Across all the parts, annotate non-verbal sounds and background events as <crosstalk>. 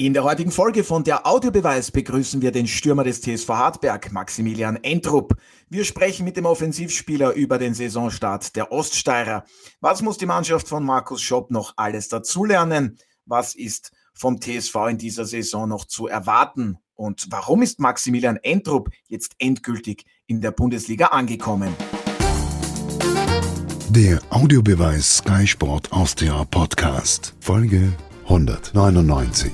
In der heutigen Folge von der Audiobeweis begrüßen wir den Stürmer des TSV Hartberg, Maximilian Entrup. Wir sprechen mit dem Offensivspieler über den Saisonstart der Oststeirer. Was muss die Mannschaft von Markus Schopp noch alles dazulernen? Was ist vom TSV in dieser Saison noch zu erwarten? Und warum ist Maximilian Entrup jetzt endgültig in der Bundesliga angekommen? Der Audiobeweis Sky Sport Austria Podcast, Folge 199.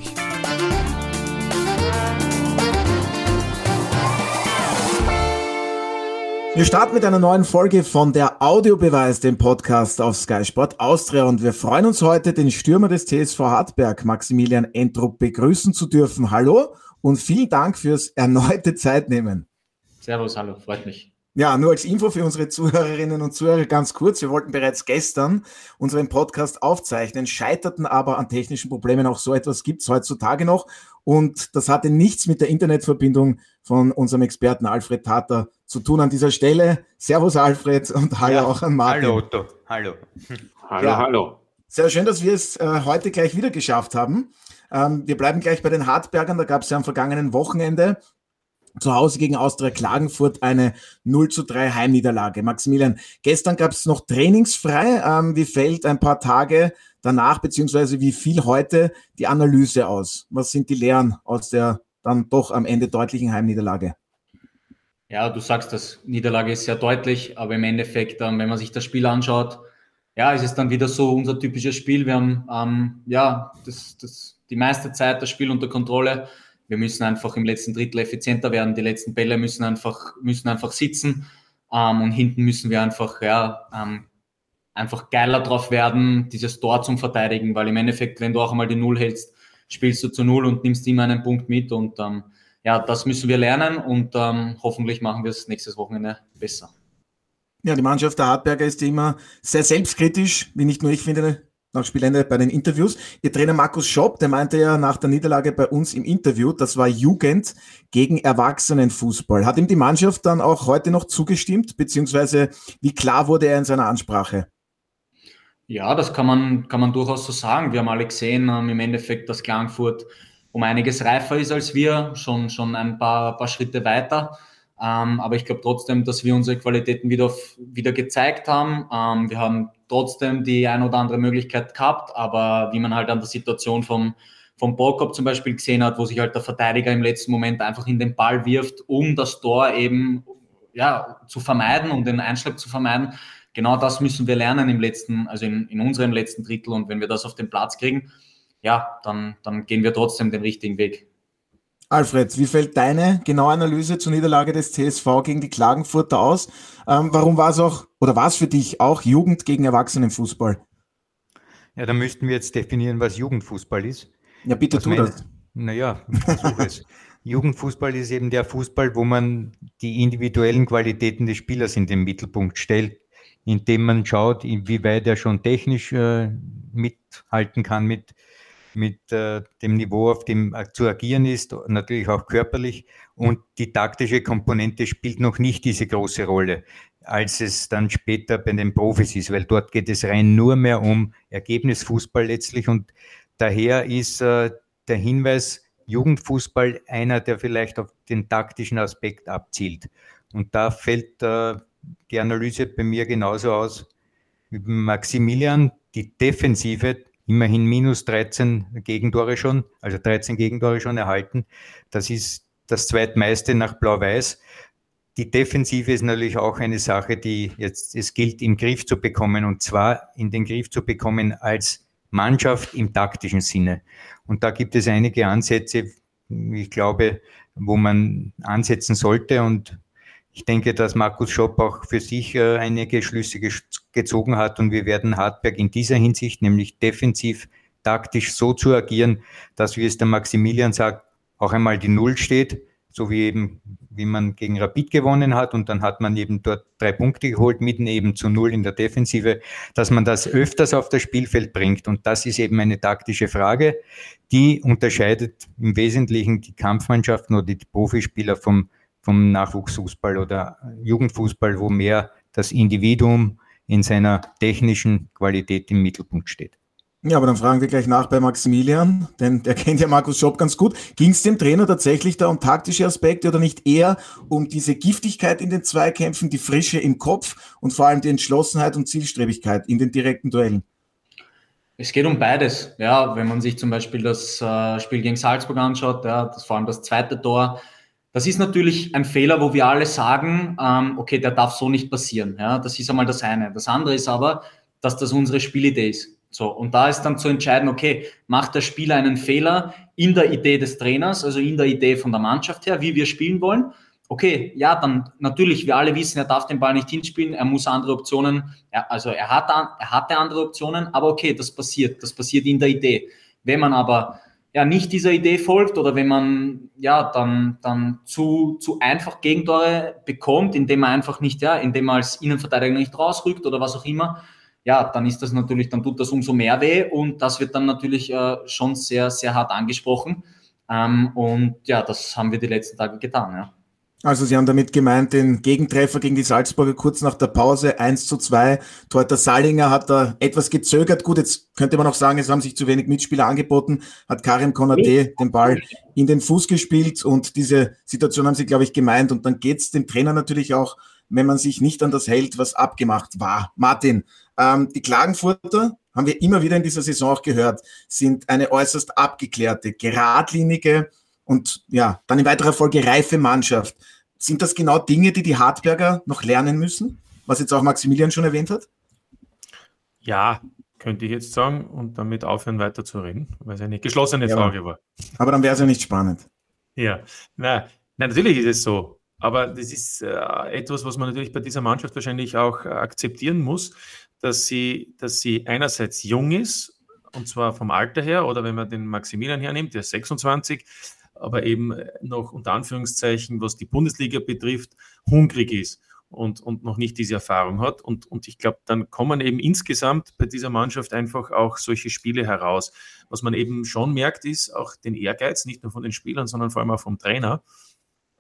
Wir starten mit einer neuen Folge von der Audiobeweis, dem Podcast auf Sky Sport Austria. Und wir freuen uns heute, den Stürmer des TSV Hartberg, Maximilian Entrup, begrüßen zu dürfen. Hallo und vielen Dank fürs erneute Zeitnehmen. Servus, hallo, freut mich. Ja, nur als Info für unsere Zuhörerinnen und Zuhörer ganz kurz. Wir wollten bereits gestern unseren Podcast aufzeichnen, scheiterten aber an technischen Problemen. Auch so etwas gibt es heutzutage noch. Und das hatte nichts mit der Internetverbindung von unserem Experten Alfred Tater zu tun an dieser Stelle. Servus Alfred und hallo ja, auch an Martin. Hallo Otto, hallo. Hallo, ja, hallo. Sehr schön, dass wir es äh, heute gleich wieder geschafft haben. Ähm, wir bleiben gleich bei den Hartbergern. Da gab es ja am vergangenen Wochenende zu Hause gegen Austria Klagenfurt eine 0 zu 3 Heimniederlage. Maximilian, gestern gab es noch trainingsfrei. Ähm, wie fällt ein paar Tage danach, beziehungsweise wie viel heute die Analyse aus? Was sind die Lehren aus der dann doch am Ende deutlichen Heimniederlage? Ja, du sagst, das Niederlage ist sehr deutlich, aber im Endeffekt, ähm, wenn man sich das Spiel anschaut, ja, es ist dann wieder so unser typisches Spiel. Wir haben ähm, ja das, das, die meiste Zeit das Spiel unter Kontrolle wir müssen einfach im letzten Drittel effizienter werden. Die letzten Bälle müssen einfach, müssen einfach sitzen. Ähm, und hinten müssen wir einfach, ja, ähm, einfach geiler drauf werden, dieses Tor zum Verteidigen, weil im Endeffekt, wenn du auch einmal die Null hältst, spielst du zu Null und nimmst immer einen Punkt mit. Und ähm, ja, das müssen wir lernen und ähm, hoffentlich machen wir es nächstes Wochenende besser. Ja, die Mannschaft der Hartberger ist immer sehr selbstkritisch, wie nicht nur ich finde, nach Spielende bei den Interviews. Ihr Trainer Markus Schopp, der meinte ja nach der Niederlage bei uns im Interview, das war Jugend gegen Erwachsenenfußball. Hat ihm die Mannschaft dann auch heute noch zugestimmt, beziehungsweise wie klar wurde er in seiner Ansprache? Ja, das kann man, kann man durchaus so sagen. Wir haben alle gesehen, ähm, im Endeffekt, dass Klagenfurt um einiges reifer ist als wir, schon, schon ein paar, paar Schritte weiter. Ähm, aber ich glaube trotzdem, dass wir unsere Qualitäten wieder, wieder gezeigt haben. Ähm, wir haben trotzdem die ein oder andere Möglichkeit gehabt, aber wie man halt an der Situation vom, vom Ballkopf zum Beispiel gesehen hat, wo sich halt der Verteidiger im letzten Moment einfach in den Ball wirft, um das Tor eben ja, zu vermeiden, um den Einschlag zu vermeiden. Genau das müssen wir lernen im letzten, also in, in unserem letzten Drittel. Und wenn wir das auf den Platz kriegen, ja, dann, dann gehen wir trotzdem den richtigen Weg. Alfred, wie fällt deine genaue Analyse zur Niederlage des TSV gegen die Klagenfurter aus? Ähm, warum war es auch, oder war es für dich auch Jugend gegen Erwachsenenfußball? Ja, da müssten wir jetzt definieren, was Jugendfußball ist. Ja, bitte was tu meine, das. Naja, versuche es. <laughs> Jugendfußball ist eben der Fußball, wo man die individuellen Qualitäten des Spielers in den Mittelpunkt stellt, indem man schaut, inwieweit er schon technisch äh, mithalten kann mit mit äh, dem Niveau, auf dem äh, zu agieren ist, natürlich auch körperlich. Und die taktische Komponente spielt noch nicht diese große Rolle, als es dann später bei den Profis ist, weil dort geht es rein nur mehr um Ergebnisfußball letztlich. Und daher ist äh, der Hinweis, Jugendfußball einer, der vielleicht auf den taktischen Aspekt abzielt. Und da fällt äh, die Analyse bei mir genauso aus wie Maximilian. Die Defensive immerhin minus 13 Gegentore schon, also 13 Gegentore schon erhalten. Das ist das zweitmeiste nach Blau-Weiß. Die Defensive ist natürlich auch eine Sache, die jetzt es gilt, im Griff zu bekommen und zwar in den Griff zu bekommen als Mannschaft im taktischen Sinne. Und da gibt es einige Ansätze, ich glaube, wo man ansetzen sollte und ich denke, dass Markus Schopp auch für sich äh, einige Schlüsse gezogen hat und wir werden Hartberg in dieser Hinsicht, nämlich defensiv, taktisch so zu agieren, dass, wie es der Maximilian sagt, auch einmal die Null steht, so wie eben, wie man gegen Rapid gewonnen hat. Und dann hat man eben dort drei Punkte geholt, mitten eben zu Null in der Defensive, dass man das öfters auf das Spielfeld bringt. Und das ist eben eine taktische Frage, die unterscheidet im Wesentlichen die Kampfmannschaften oder die Profispieler vom vom Nachwuchsfußball oder Jugendfußball, wo mehr das Individuum in seiner technischen Qualität im Mittelpunkt steht. Ja, aber dann fragen wir gleich nach bei Maximilian, denn der kennt ja Markus Schopp ganz gut. Ging es dem Trainer tatsächlich da um taktische Aspekte oder nicht eher um diese Giftigkeit in den Zweikämpfen, die Frische im Kopf und vor allem die Entschlossenheit und Zielstrebigkeit in den direkten Duellen? Es geht um beides. Ja, wenn man sich zum Beispiel das äh, Spiel gegen Salzburg anschaut, ja, das vor allem das zweite Tor, das ist natürlich ein Fehler, wo wir alle sagen, ähm, okay, der darf so nicht passieren. Ja, das ist einmal das eine. Das andere ist aber, dass das unsere Spielidee ist. So, und da ist dann zu entscheiden, okay, macht der Spieler einen Fehler in der Idee des Trainers, also in der Idee von der Mannschaft her, wie wir spielen wollen? Okay, ja, dann natürlich, wir alle wissen, er darf den Ball nicht hinspielen, er muss andere Optionen, er, also er, hat, er hatte andere Optionen, aber okay, das passiert, das passiert in der Idee. Wenn man aber ja nicht dieser Idee folgt oder wenn man ja dann, dann zu, zu einfach Gegentore bekommt, indem man einfach nicht, ja, indem man als Innenverteidiger nicht rausrückt oder was auch immer, ja, dann ist das natürlich, dann tut das umso mehr weh und das wird dann natürlich äh, schon sehr, sehr hart angesprochen. Ähm, und ja, das haben wir die letzten Tage getan, ja. Also Sie haben damit gemeint, den Gegentreffer gegen die Salzburger kurz nach der Pause 1 zu 2. Torhüter Salinger hat da etwas gezögert. Gut, jetzt könnte man auch sagen, es haben sich zu wenig Mitspieler angeboten, hat Karim Konate den Ball in den Fuß gespielt und diese Situation haben Sie, glaube ich, gemeint. Und dann geht's dem Trainer natürlich auch, wenn man sich nicht an das hält, was abgemacht war. Martin, ähm, die Klagenfurter, haben wir immer wieder in dieser Saison auch gehört, sind eine äußerst abgeklärte, geradlinige und ja, dann in weiterer Folge reife Mannschaft. Sind das genau Dinge, die die Hartberger noch lernen müssen? Was jetzt auch Maximilian schon erwähnt hat? Ja, könnte ich jetzt sagen und damit aufhören weiter zu reden, weil es eine geschlossene ja, Frage war. Aber dann wäre es ja nicht spannend. Ja, na, na, natürlich ist es so. Aber das ist äh, etwas, was man natürlich bei dieser Mannschaft wahrscheinlich auch äh, akzeptieren muss dass sie, dass sie einerseits jung ist, und zwar vom Alter her, oder wenn man den Maximilian hernimmt, der ist 26, aber eben noch unter Anführungszeichen, was die Bundesliga betrifft, hungrig ist und, und noch nicht diese Erfahrung hat. Und, und ich glaube, dann kommen eben insgesamt bei dieser Mannschaft einfach auch solche Spiele heraus. Was man eben schon merkt, ist auch den Ehrgeiz, nicht nur von den Spielern, sondern vor allem auch vom Trainer.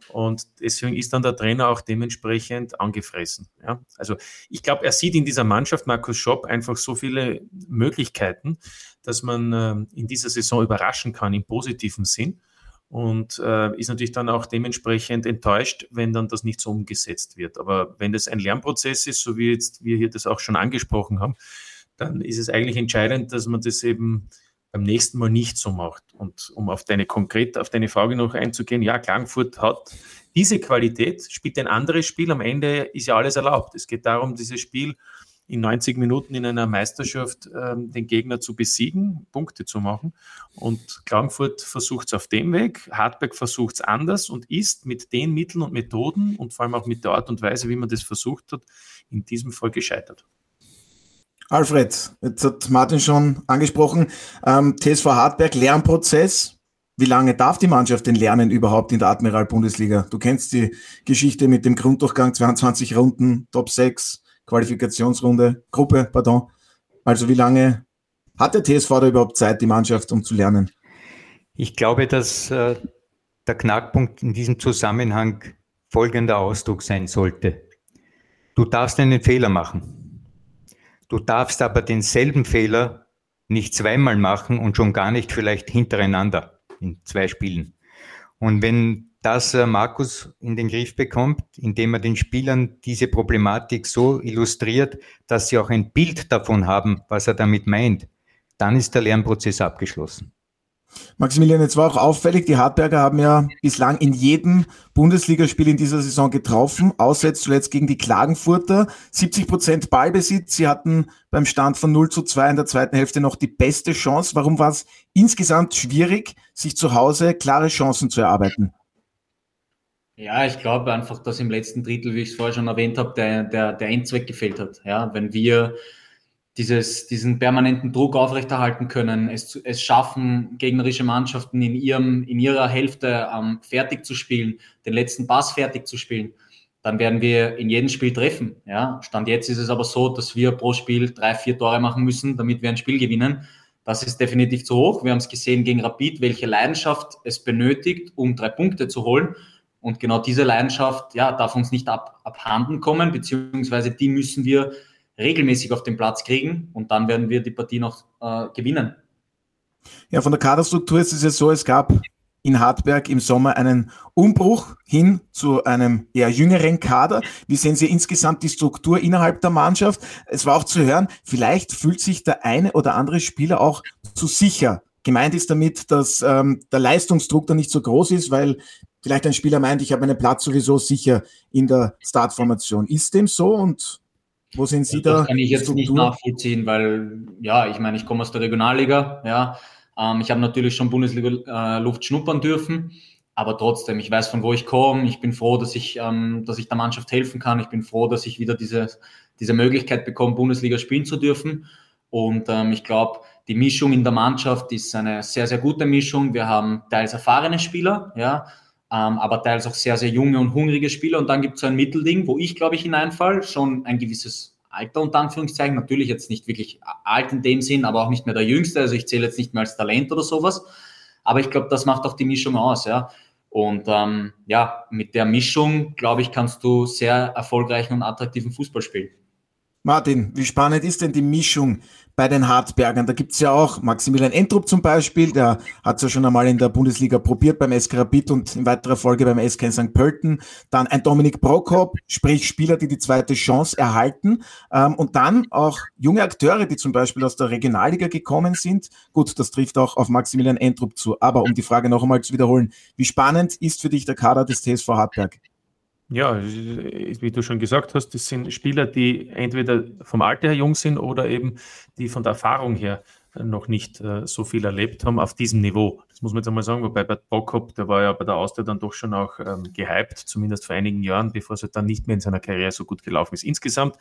Und deswegen ist dann der Trainer auch dementsprechend angefressen. Ja? Also ich glaube, er sieht in dieser Mannschaft, Markus Schopp, einfach so viele Möglichkeiten, dass man äh, in dieser Saison überraschen kann im positiven Sinn. Und äh, ist natürlich dann auch dementsprechend enttäuscht, wenn dann das nicht so umgesetzt wird. Aber wenn das ein Lernprozess ist, so wie jetzt wir hier das auch schon angesprochen haben, dann ist es eigentlich entscheidend, dass man das eben beim nächsten Mal nicht so macht. Und um auf deine konkret auf deine Frage noch einzugehen, ja, Klagenfurt hat diese Qualität, spielt ein anderes Spiel. Am Ende ist ja alles erlaubt. Es geht darum, dieses Spiel in 90 Minuten in einer Meisterschaft ähm, den Gegner zu besiegen, Punkte zu machen. Und Klagenfurt versucht es auf dem Weg, Hartberg versucht es anders und ist mit den Mitteln und Methoden und vor allem auch mit der Art und Weise, wie man das versucht hat, in diesem Fall gescheitert. Alfred, jetzt hat Martin schon angesprochen, ähm, TSV Hartberg, Lernprozess. Wie lange darf die Mannschaft denn lernen überhaupt in der Admiral-Bundesliga? Du kennst die Geschichte mit dem Grunddurchgang, 22 Runden, Top 6, Qualifikationsrunde, Gruppe, pardon. Also wie lange hat der TSV da überhaupt Zeit, die Mannschaft, um zu lernen? Ich glaube, dass äh, der Knackpunkt in diesem Zusammenhang folgender Ausdruck sein sollte. Du darfst einen Fehler machen. Du darfst aber denselben Fehler nicht zweimal machen und schon gar nicht vielleicht hintereinander in zwei Spielen. Und wenn das äh, Markus in den Griff bekommt, indem er den Spielern diese Problematik so illustriert, dass sie auch ein Bild davon haben, was er damit meint, dann ist der Lernprozess abgeschlossen. Maximilian, jetzt war auch auffällig, die Hartberger haben ja bislang in jedem Bundesligaspiel in dieser Saison getroffen, außer jetzt zuletzt gegen die Klagenfurter. 70 Prozent Ballbesitz. Sie hatten beim Stand von 0 zu 2 in der zweiten Hälfte noch die beste Chance. Warum war es insgesamt schwierig, sich zu Hause klare Chancen zu erarbeiten? Ja, ich glaube einfach, dass im letzten Drittel, wie ich es vorher schon erwähnt habe, der, der, der Endzweck gefehlt hat. Ja, wenn wir dieses, diesen permanenten Druck aufrechterhalten können, es, es schaffen, gegnerische Mannschaften in, ihrem, in ihrer Hälfte ähm, fertig zu spielen, den letzten Pass fertig zu spielen, dann werden wir in jedem Spiel treffen. Ja? Stand jetzt ist es aber so, dass wir pro Spiel drei, vier Tore machen müssen, damit wir ein Spiel gewinnen. Das ist definitiv zu hoch. Wir haben es gesehen gegen Rapid, welche Leidenschaft es benötigt, um drei Punkte zu holen. Und genau diese Leidenschaft ja, darf uns nicht ab, abhanden kommen, beziehungsweise die müssen wir regelmäßig auf den Platz kriegen und dann werden wir die Partie noch äh, gewinnen. Ja, von der Kaderstruktur ist es ja so, es gab in Hartberg im Sommer einen Umbruch hin zu einem eher jüngeren Kader. Wie sehen Sie insgesamt die Struktur innerhalb der Mannschaft? Es war auch zu hören, vielleicht fühlt sich der eine oder andere Spieler auch zu sicher. Gemeint ist damit, dass ähm, der Leistungsdruck da nicht so groß ist, weil vielleicht ein Spieler meint, ich habe meinen Platz sowieso sicher in der Startformation. Ist dem so und wo sind Sie das da? Das kann ich jetzt Struktur? nicht nachvollziehen, weil ja, ich meine, ich komme aus der Regionalliga, ja, ähm, ich habe natürlich schon Bundesliga-Luft äh, schnuppern dürfen, aber trotzdem, ich weiß, von wo ich komme. Ich bin froh, dass ich, ähm, dass ich der Mannschaft helfen kann. Ich bin froh, dass ich wieder diese, diese Möglichkeit bekomme, Bundesliga spielen zu dürfen. Und ähm, ich glaube, die Mischung in der Mannschaft ist eine sehr, sehr gute Mischung. Wir haben teils erfahrene Spieler, ja, ähm, aber teils auch sehr, sehr junge und hungrige Spieler. Und dann gibt es so ein Mittelding, wo ich, glaube ich, hineinfall, schon ein gewisses Alter unter Anführungszeichen, natürlich jetzt nicht wirklich alt in dem Sinn, aber auch nicht mehr der Jüngste, also ich zähle jetzt nicht mehr als Talent oder sowas, aber ich glaube, das macht auch die Mischung aus, ja. Und ähm, ja, mit der Mischung, glaube ich, kannst du sehr erfolgreichen und attraktiven Fußball spielen. Martin, wie spannend ist denn die Mischung bei den Hartbergern. Da gibt's ja auch Maximilian Entrup zum Beispiel, der hat es ja schon einmal in der Bundesliga probiert beim SK Rapid und in weiterer Folge beim SK St. Pölten. Dann ein Dominik Prokop, sprich Spieler, die die zweite Chance erhalten. Ähm, und dann auch junge Akteure, die zum Beispiel aus der Regionalliga gekommen sind. Gut, das trifft auch auf Maximilian Entrup zu. Aber um die Frage noch einmal zu wiederholen, wie spannend ist für dich der Kader des TSV Hartberg? Ja, wie du schon gesagt hast, das sind Spieler, die entweder vom Alter her jung sind oder eben die von der Erfahrung her noch nicht äh, so viel erlebt haben auf diesem Niveau. Das muss man jetzt einmal sagen, wobei bei Bockhop, der war ja bei der Austria dann doch schon auch ähm, gehypt, zumindest vor einigen Jahren, bevor es dann nicht mehr in seiner Karriere so gut gelaufen ist. Insgesamt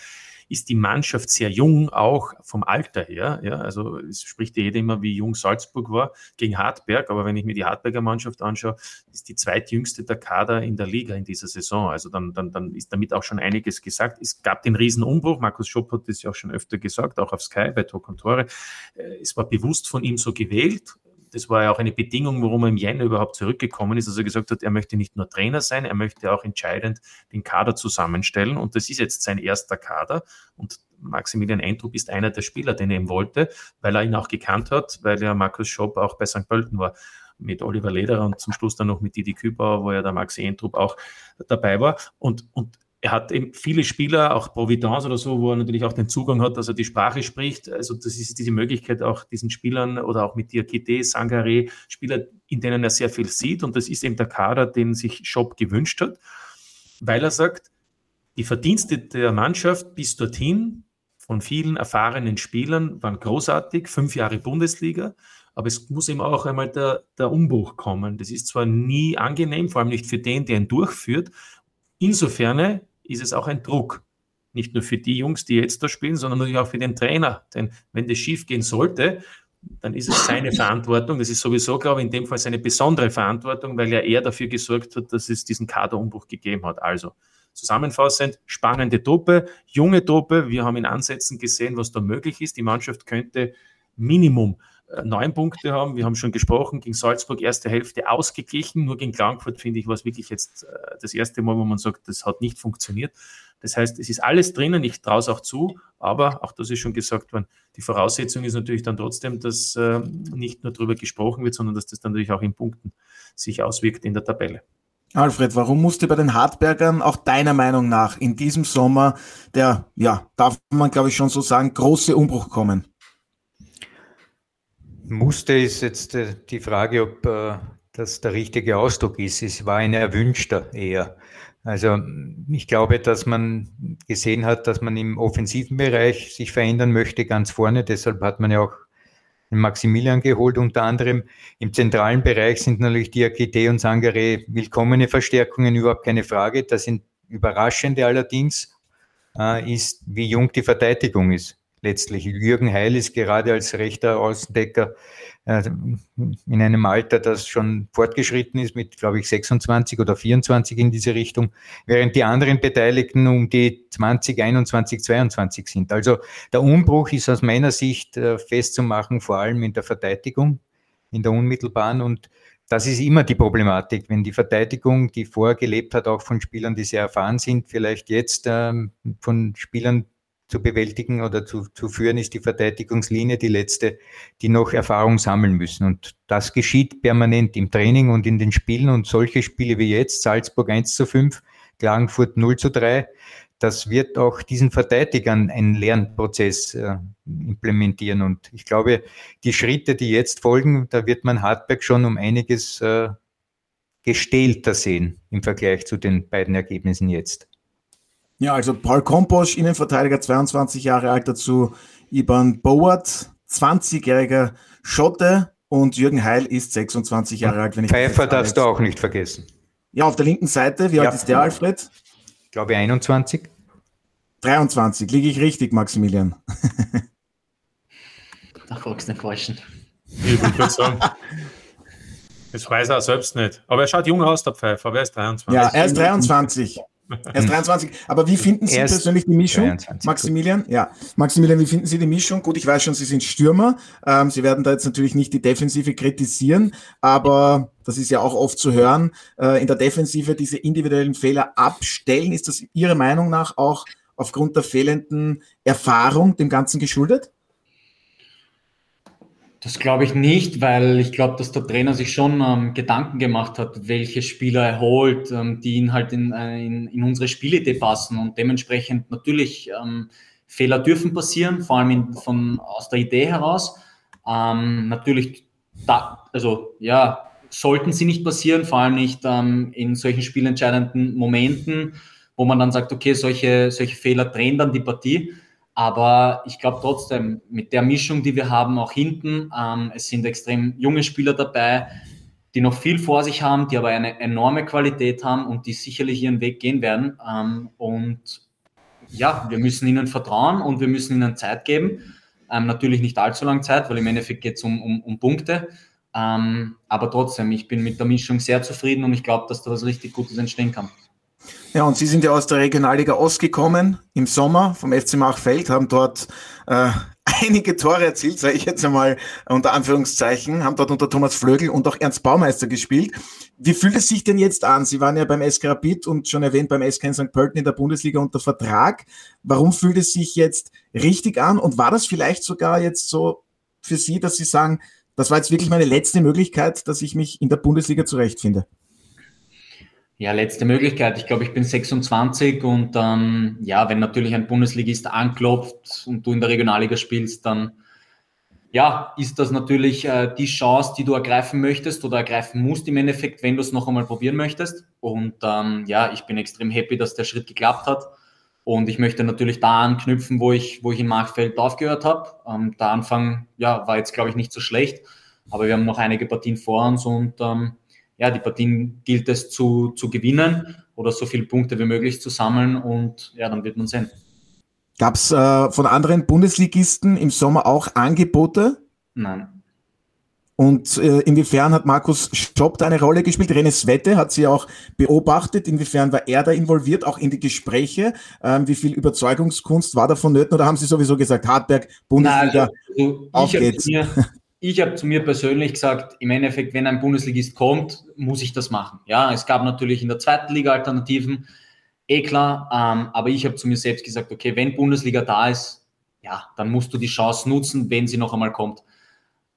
ist die Mannschaft sehr jung, auch vom Alter her. Ja, also es spricht ja jeder immer, wie jung Salzburg war gegen Hartberg, aber wenn ich mir die Hartberger Mannschaft anschaue, ist die zweitjüngste der Kader in der Liga in dieser Saison. Also dann, dann, dann ist damit auch schon einiges gesagt. Es gab den Riesenumbruch, Markus Schopp hat das ja auch schon öfter gesagt, auch auf Sky bei Tor und Tore. Äh, es war bewusst von ihm so gewählt das war ja auch eine Bedingung, warum er im Jänner überhaupt zurückgekommen ist, dass er gesagt hat, er möchte nicht nur Trainer sein, er möchte auch entscheidend den Kader zusammenstellen. Und das ist jetzt sein erster Kader. Und Maximilian Eindruck ist einer der Spieler, den er ihm wollte, weil er ihn auch gekannt hat, weil ja Markus Schopp auch bei St. Pölten war mit Oliver Lederer und zum Schluss dann noch mit Didi Kübauer, wo ja der Maxi Entrup auch dabei war. Und, und er hat eben viele Spieler, auch Providence oder so, wo er natürlich auch den Zugang hat, dass er die Sprache spricht. Also das ist diese Möglichkeit auch diesen Spielern oder auch mit Diakite, Sangare, Spieler, in denen er sehr viel sieht. Und das ist eben der Kader, den sich Schopp gewünscht hat, weil er sagt, die Verdienste der Mannschaft bis dorthin von vielen erfahrenen Spielern waren großartig, fünf Jahre Bundesliga, aber es muss eben auch einmal der, der Umbruch kommen. Das ist zwar nie angenehm, vor allem nicht für den, der ihn durchführt. Insofern ist es auch ein Druck. Nicht nur für die Jungs, die jetzt da spielen, sondern natürlich auch für den Trainer. Denn wenn das schief gehen sollte, dann ist es seine <laughs> Verantwortung. Das ist sowieso, glaube ich, in dem Fall seine besondere Verantwortung, weil ja er dafür gesorgt hat, dass es diesen Kaderumbruch gegeben hat. Also zusammenfassend, spannende Truppe, junge Truppe. Wir haben in Ansätzen gesehen, was da möglich ist. Die Mannschaft könnte Minimum neun Punkte haben. Wir haben schon gesprochen, gegen Salzburg erste Hälfte ausgeglichen. Nur gegen Frankfurt, finde ich, war es wirklich jetzt äh, das erste Mal, wo man sagt, das hat nicht funktioniert. Das heißt, es ist alles drinnen, ich traue es auch zu, aber auch das ist schon gesagt worden, die Voraussetzung ist natürlich dann trotzdem, dass äh, nicht nur darüber gesprochen wird, sondern dass das dann natürlich auch in Punkten sich auswirkt in der Tabelle. Alfred, warum musste bei den Hartbergern auch deiner Meinung nach in diesem Sommer der, ja, darf man glaube ich schon so sagen, große Umbruch kommen? Musste ist jetzt äh, die Frage, ob äh, das der richtige Ausdruck ist. Es war ein erwünschter eher. Also ich glaube, dass man gesehen hat, dass man im offensiven Bereich sich verändern möchte, ganz vorne. Deshalb hat man ja auch den Maximilian geholt unter anderem. Im zentralen Bereich sind natürlich Diakite und Sangare willkommene Verstärkungen, überhaupt keine Frage. Das sind überraschende allerdings, äh, ist, wie jung die Verteidigung ist letztlich. Jürgen Heil ist gerade als rechter Außendecker äh, in einem Alter, das schon fortgeschritten ist, mit, glaube ich, 26 oder 24 in diese Richtung, während die anderen Beteiligten um die 20, 21, 22 sind. Also der Umbruch ist aus meiner Sicht äh, festzumachen, vor allem in der Verteidigung, in der unmittelbaren und das ist immer die Problematik, wenn die Verteidigung, die vorher gelebt hat, auch von Spielern, die sehr erfahren sind, vielleicht jetzt ähm, von Spielern zu bewältigen oder zu, zu führen, ist die Verteidigungslinie die letzte, die noch Erfahrung sammeln müssen. Und das geschieht permanent im Training und in den Spielen. Und solche Spiele wie jetzt, Salzburg 1 zu 5, Klagenfurt 0 zu 3, das wird auch diesen Verteidigern einen Lernprozess äh, implementieren. Und ich glaube, die Schritte, die jetzt folgen, da wird man Hartberg schon um einiges äh, gestählter sehen im Vergleich zu den beiden Ergebnissen jetzt. Ja, also Paul Komposch, Innenverteidiger, 22 Jahre alt, dazu Iban Boat, 20-jähriger Schotte und Jürgen Heil ist 26 Jahre alt. Wenn ich Pfeiffer darfst du auch nicht vergessen. Ja, auf der linken Seite, wie ja. alt ist der, Alfred? Ich glaube 21. 23, liege ich richtig, Maximilian? <laughs> da fragst du den Falschen. Ich würde kurz sagen. Das weiß er selbst nicht. Aber er schaut jung aus, der Pfeiffer, aber er ist 23. Ja, er ist 23. Er ist 23. Aber wie finden Sie persönlich die Mischung, 23, Maximilian? Gut. Ja, Maximilian, wie finden Sie die Mischung? Gut, ich weiß schon, Sie sind Stürmer. Ähm, Sie werden da jetzt natürlich nicht die Defensive kritisieren, aber das ist ja auch oft zu hören, äh, in der Defensive diese individuellen Fehler abstellen. Ist das Ihrer Meinung nach auch aufgrund der fehlenden Erfahrung dem Ganzen geschuldet? Das glaube ich nicht, weil ich glaube, dass der Trainer sich schon ähm, Gedanken gemacht hat, welche Spieler er holt, ähm, die ihn halt in, äh, in, in, unsere Spielidee passen und dementsprechend natürlich ähm, Fehler dürfen passieren, vor allem in, von, aus der Idee heraus. Ähm, natürlich, da, also ja, sollten sie nicht passieren, vor allem nicht ähm, in solchen spielentscheidenden Momenten, wo man dann sagt, okay, solche, solche Fehler drehen dann die Partie. Aber ich glaube trotzdem, mit der Mischung, die wir haben, auch hinten, ähm, es sind extrem junge Spieler dabei, die noch viel vor sich haben, die aber eine enorme Qualität haben und die sicherlich ihren Weg gehen werden. Ähm, und ja, wir müssen ihnen vertrauen und wir müssen ihnen Zeit geben. Ähm, natürlich nicht allzu lange Zeit, weil im Endeffekt geht es um, um, um Punkte. Ähm, aber trotzdem, ich bin mit der Mischung sehr zufrieden und ich glaube, dass da was richtig Gutes entstehen kann. Ja, und Sie sind ja aus der Regionalliga Ost gekommen im Sommer vom FC Machfeld, haben dort äh, <laughs> einige Tore erzielt, sage ich jetzt einmal unter Anführungszeichen, haben dort unter Thomas Flögel und auch Ernst Baumeister gespielt. Wie fühlt es sich denn jetzt an? Sie waren ja beim SK Rapid und schon erwähnt beim SK in St. Pölten in der Bundesliga unter Vertrag. Warum fühlt es sich jetzt richtig an? Und war das vielleicht sogar jetzt so für Sie, dass Sie sagen, das war jetzt wirklich meine letzte Möglichkeit, dass ich mich in der Bundesliga zurechtfinde? Ja, letzte Möglichkeit. Ich glaube, ich bin 26 und ähm, ja, wenn natürlich ein Bundesligist anklopft und du in der Regionalliga spielst, dann ja, ist das natürlich äh, die Chance, die du ergreifen möchtest oder ergreifen musst im Endeffekt, wenn du es noch einmal probieren möchtest. Und ähm, ja, ich bin extrem happy, dass der Schritt geklappt hat. Und ich möchte natürlich da anknüpfen, wo ich, wo ich in Markfeld aufgehört habe. Ähm, der Anfang ja, war jetzt, glaube ich, nicht so schlecht, aber wir haben noch einige Partien vor uns und ähm, ja, die Partien gilt es zu, zu gewinnen oder so viele Punkte wie möglich zu sammeln und ja, dann wird man sehen. Gab es äh, von anderen Bundesligisten im Sommer auch Angebote? Nein. Und äh, inwiefern hat Markus Stopp da eine Rolle gespielt? René Svette hat sie auch beobachtet. Inwiefern war er da involviert, auch in die Gespräche? Ähm, wie viel Überzeugungskunst war da vonnöten? Oder haben Sie sowieso gesagt, Hartberg, Bundesliga, Nein, also, auf geht's? Mir, <laughs> ich habe zu mir persönlich gesagt, im Endeffekt, wenn ein Bundesligist kommt, muss ich das machen. Ja, es gab natürlich in der zweiten Liga Alternativen, eh klar, ähm, aber ich habe zu mir selbst gesagt, okay, wenn Bundesliga da ist, ja, dann musst du die Chance nutzen, wenn sie noch einmal kommt.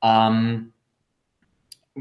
Ähm,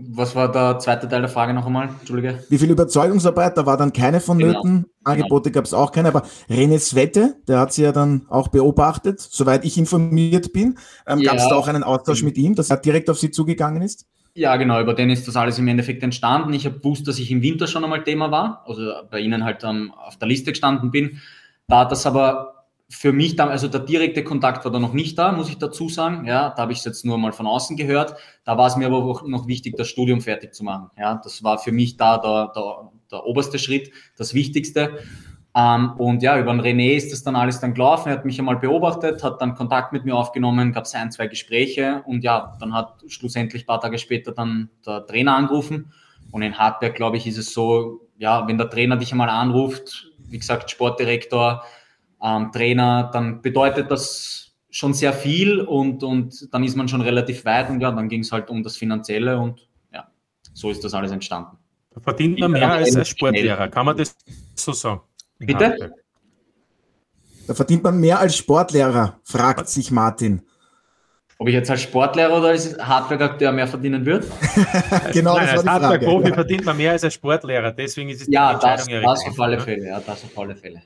was war der zweite Teil der Frage noch einmal? Entschuldige. Wie viel Überzeugungsarbeit? Da war dann keine vonnöten. Genau. Angebote gab es auch keine, aber René Svette, der hat sie ja dann auch beobachtet, soweit ich informiert bin. Ähm, ja. Gab es da auch einen Austausch mit ihm, dass er direkt auf sie zugegangen ist? Ja, genau, über den ist das alles im Endeffekt entstanden. Ich habe gewusst, dass ich im Winter schon einmal Thema war, also bei Ihnen halt ähm, auf der Liste gestanden bin. Da hat das aber für mich dann, also der direkte Kontakt war da noch nicht da, muss ich dazu sagen. Ja, da habe ich es jetzt nur mal von außen gehört. Da war es mir aber auch noch wichtig, das Studium fertig zu machen. Ja, das war für mich da der, der, der oberste Schritt, das Wichtigste. Ähm, und ja, über den René ist das dann alles dann gelaufen. Er hat mich einmal beobachtet, hat dann Kontakt mit mir aufgenommen, gab es ein, zwei Gespräche und ja, dann hat schlussendlich ein paar Tage später dann der Trainer angerufen. Und in Hartberg, glaube ich, ist es so, ja, wenn der Trainer dich einmal anruft, wie gesagt, Sportdirektor, ähm, Trainer, dann bedeutet das schon sehr viel und, und dann ist man schon relativ weit und ja, dann ging es halt um das Finanzielle und ja, so ist das alles entstanden. Da verdient man mehr als ein Sportlehrer, kann man das so sagen? Bitte? Da verdient man mehr als Sportlehrer, fragt sich Martin. Ob ich jetzt als Sportlehrer oder als Hardware-Akteur mehr verdienen würde? <laughs> genau, Nein, das als Hardware-Profi ja. verdient man mehr als als Sportlehrer. Deswegen ist es ja, die Entscheidung das, ja das auf alle Fälle. Ja, das auf alle Fälle.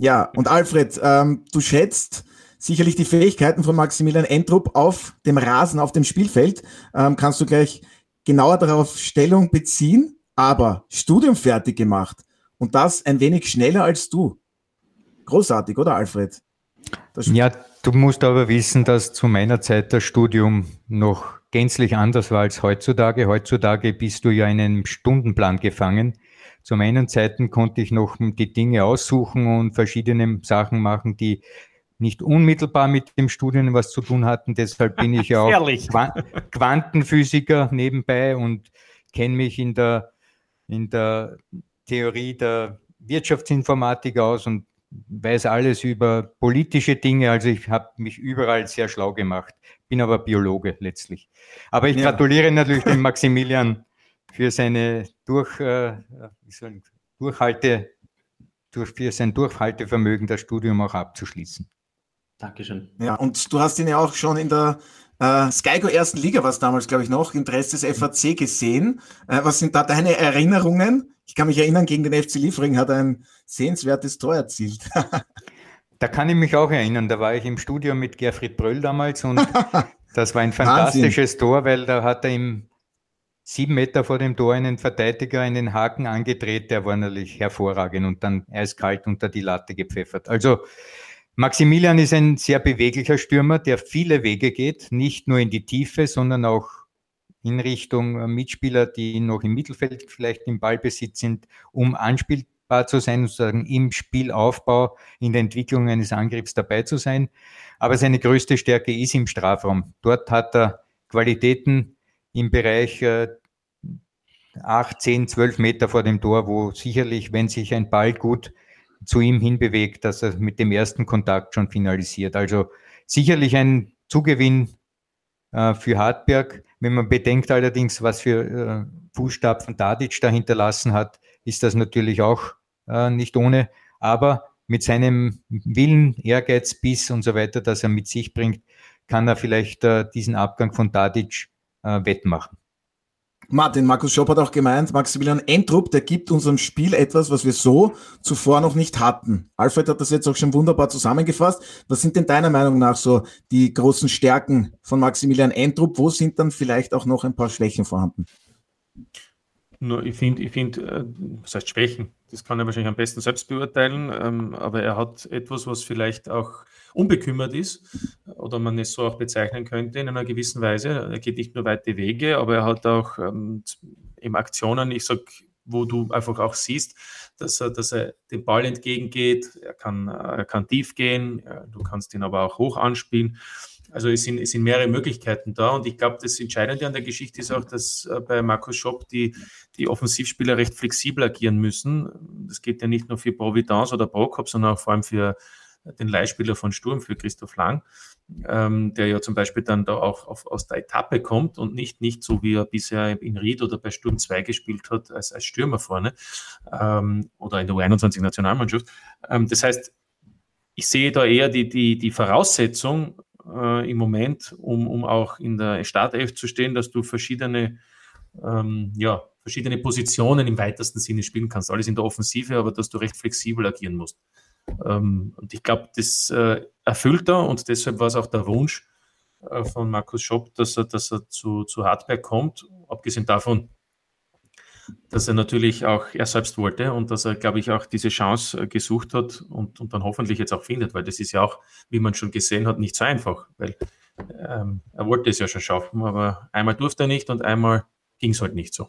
Ja, und Alfred, ähm, du schätzt sicherlich die Fähigkeiten von Maximilian Entrup auf dem Rasen, auf dem Spielfeld. Ähm, kannst du gleich genauer darauf Stellung beziehen, aber Studium fertig gemacht und das ein wenig schneller als du. Großartig, oder Alfred? ja, du musst aber wissen, dass zu meiner Zeit das Studium noch gänzlich anders war als heutzutage. Heutzutage bist du ja in einem Stundenplan gefangen. Zu meinen Zeiten konnte ich noch die Dinge aussuchen und verschiedene Sachen machen, die nicht unmittelbar mit dem Studium was zu tun hatten. Deshalb bin ich <laughs> ja auch Quantenphysiker nebenbei und kenne mich in der, in der Theorie der Wirtschaftsinformatik aus und weiß alles über politische Dinge. Also ich habe mich überall sehr schlau gemacht, bin aber Biologe letztlich. Aber ich ja. gratuliere natürlich dem Maximilian für seine durch, äh, Durchhalte, durch, für sein Durchhaltevermögen, das Studium auch abzuschließen. Dankeschön. Ja, und du hast ihn ja auch schon in der äh, Skygo ersten Liga, was damals, glaube ich, noch, im Dress des FAC gesehen. Äh, was sind da deine Erinnerungen? Ich kann mich erinnern, gegen den FC Liefering hat er ein sehenswertes Tor erzielt. <laughs> da kann ich mich auch erinnern. Da war ich im Studio mit Gerfried Bröll damals und <laughs> das war ein fantastisches Wahnsinn. Tor, weil da hat er im sieben Meter vor dem Tor einen Verteidiger in den Haken angedreht, der war natürlich hervorragend und dann eiskalt unter die Latte gepfeffert. Also Maximilian ist ein sehr beweglicher Stürmer, der viele Wege geht, nicht nur in die Tiefe, sondern auch in Richtung Mitspieler, die noch im Mittelfeld vielleicht im Ballbesitz sind, um anspielbar zu sein, sozusagen im Spielaufbau, in der Entwicklung eines Angriffs dabei zu sein. Aber seine größte Stärke ist im Strafraum. Dort hat er Qualitäten im Bereich äh, 8, 10, 12 Meter vor dem Tor, wo sicherlich, wenn sich ein Ball gut zu ihm hinbewegt, dass er mit dem ersten Kontakt schon finalisiert. Also sicherlich ein Zugewinn äh, für Hartberg. Wenn man bedenkt allerdings, was für äh, Fußstapfen Tadic da hinterlassen hat, ist das natürlich auch äh, nicht ohne. Aber mit seinem Willen, Ehrgeiz, Biss und so weiter, das er mit sich bringt, kann er vielleicht äh, diesen Abgang von Tadic äh, wettmachen. Martin, Markus Schopp hat auch gemeint, Maximilian Entrup, der gibt unserem Spiel etwas, was wir so zuvor noch nicht hatten. Alfred hat das jetzt auch schon wunderbar zusammengefasst. Was sind denn deiner Meinung nach so die großen Stärken von Maximilian Entrup? Wo sind dann vielleicht auch noch ein paar Schwächen vorhanden? Nur, ich finde, ich finde, äh, was heißt Schwächen? Das kann er wahrscheinlich am besten selbst beurteilen, ähm, aber er hat etwas, was vielleicht auch unbekümmert ist oder man es so auch bezeichnen könnte in einer gewissen Weise. Er geht nicht nur weite Wege, aber er hat auch ähm, eben Aktionen, ich sage, wo du einfach auch siehst, dass er, dass er dem Ball entgegengeht, er kann, er kann tief gehen, du kannst ihn aber auch hoch anspielen. Also es sind, es sind mehrere Möglichkeiten da und ich glaube, das Entscheidende an der Geschichte ist auch, dass äh, bei Markus Schopp die, die Offensivspieler recht flexibel agieren müssen. Das geht ja nicht nur für Providence oder Prokop, sondern auch vor allem für den Leihspieler von Sturm, für Christoph Lang, ähm, der ja zum Beispiel dann da auch auf, aus der Etappe kommt und nicht, nicht so wie er bisher in Ried oder bei Sturm 2 gespielt hat, als, als Stürmer vorne ähm, oder in der U21-Nationalmannschaft. Ähm, das heißt, ich sehe da eher die, die, die Voraussetzung äh, im Moment, um, um auch in der Startelf zu stehen, dass du verschiedene, ähm, ja, verschiedene Positionen im weitesten Sinne spielen kannst. Alles in der Offensive, aber dass du recht flexibel agieren musst. Ähm, und ich glaube, das äh, erfüllt er und deshalb war es auch der Wunsch äh, von Markus Schopp, dass er, dass er zu, zu Hartberg kommt. Abgesehen davon, dass er natürlich auch er selbst wollte und dass er, glaube ich, auch diese Chance äh, gesucht hat und, und dann hoffentlich jetzt auch findet, weil das ist ja auch, wie man schon gesehen hat, nicht so einfach, weil ähm, er wollte es ja schon schaffen, aber einmal durfte er nicht und einmal ging es halt nicht so.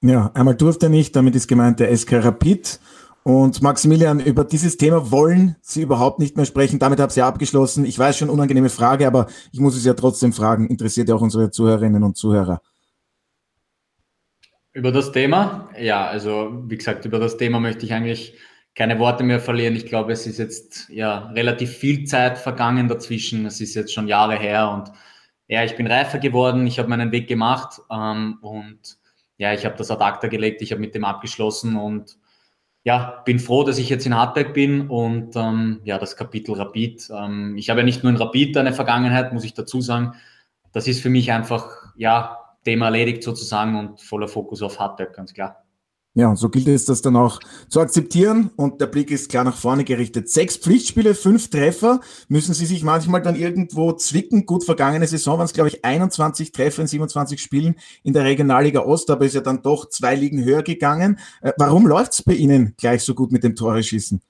Ja, einmal durfte er nicht, damit ist gemeint der SK Rapid. Und Maximilian, über dieses Thema wollen Sie überhaupt nicht mehr sprechen. Damit habe ich ja abgeschlossen. Ich weiß schon, unangenehme Frage, aber ich muss es ja trotzdem fragen. Interessiert ja auch unsere Zuhörerinnen und Zuhörer. Über das Thema? Ja, also wie gesagt, über das Thema möchte ich eigentlich keine Worte mehr verlieren. Ich glaube, es ist jetzt ja relativ viel Zeit vergangen dazwischen. Es ist jetzt schon Jahre her und ja, ich bin reifer geworden. Ich habe meinen Weg gemacht ähm, und ja, ich habe das ad acta gelegt. Ich habe mit dem abgeschlossen und ja, bin froh, dass ich jetzt in Hartberg bin und ähm, ja, das Kapitel Rapid. Ähm, ich habe ja nicht nur in Rapid eine Vergangenheit, muss ich dazu sagen. Das ist für mich einfach, ja, Thema erledigt sozusagen und voller Fokus auf Hartberg, ganz klar. Ja, und so gilt es, das dann auch zu akzeptieren. Und der Blick ist klar nach vorne gerichtet. Sechs Pflichtspiele, fünf Treffer. Müssen Sie sich manchmal dann irgendwo zwicken? Gut, vergangene Saison waren es, glaube ich, 21 Treffer in 27 Spielen in der Regionalliga Ost, aber ist ja dann doch zwei Ligen höher gegangen. Äh, warum läuft es bei Ihnen gleich so gut mit dem Tore schießen?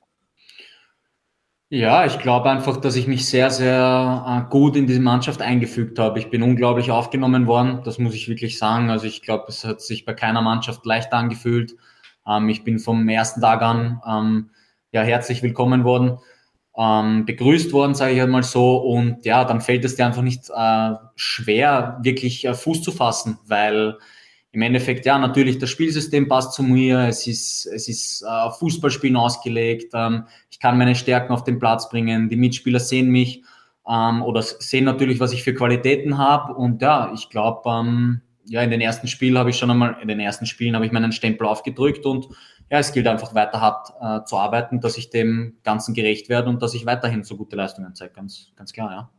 Ja, ich glaube einfach, dass ich mich sehr, sehr äh, gut in diese Mannschaft eingefügt habe. Ich bin unglaublich aufgenommen worden, das muss ich wirklich sagen. Also ich glaube, es hat sich bei keiner Mannschaft leicht angefühlt. Ähm, ich bin vom ersten Tag an ähm, ja, herzlich willkommen worden, ähm, begrüßt worden, sage ich einmal so. Und ja, dann fällt es dir einfach nicht äh, schwer, wirklich äh, Fuß zu fassen, weil im Endeffekt, ja, natürlich, das Spielsystem passt zu mir, es ist, es ist äh, Fußballspielen ausgelegt, ähm, ich kann meine Stärken auf den Platz bringen, die Mitspieler sehen mich ähm, oder sehen natürlich, was ich für Qualitäten habe und ja, ich glaube, ähm, ja, in den ersten Spielen habe ich schon einmal, in den ersten Spielen habe ich meinen Stempel aufgedrückt. Und ja, es gilt einfach weiter hart äh, zu arbeiten, dass ich dem Ganzen gerecht werde und dass ich weiterhin so gute Leistungen zeige, ganz, ganz klar, ja.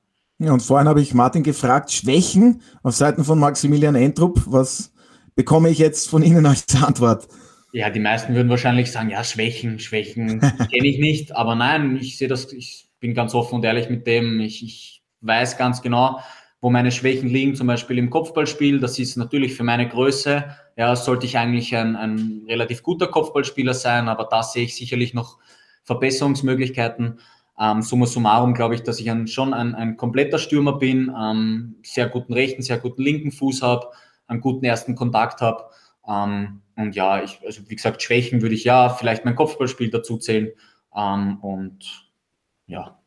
Ja, und vorhin habe ich Martin gefragt, Schwächen auf Seiten von Maximilian Entrup, was bekomme ich jetzt von Ihnen als Antwort? Ja, die meisten würden wahrscheinlich sagen, ja, Schwächen, Schwächen <laughs> kenne ich nicht. Aber nein, ich sehe das, ich bin ganz offen und ehrlich mit dem. Ich, ich weiß ganz genau, wo meine Schwächen liegen, zum Beispiel im Kopfballspiel. Das ist natürlich für meine Größe. Ja, sollte ich eigentlich ein, ein relativ guter Kopfballspieler sein, aber da sehe ich sicherlich noch Verbesserungsmöglichkeiten. Ähm, summa summarum glaube ich, dass ich ein, schon ein, ein kompletter Stürmer bin, ähm, sehr guten rechten, sehr guten linken Fuß habe einen guten ersten Kontakt habe. Ähm, und ja, ich, also wie gesagt, Schwächen würde ich ja vielleicht mein Kopfballspiel dazu zählen. Ähm, und ja.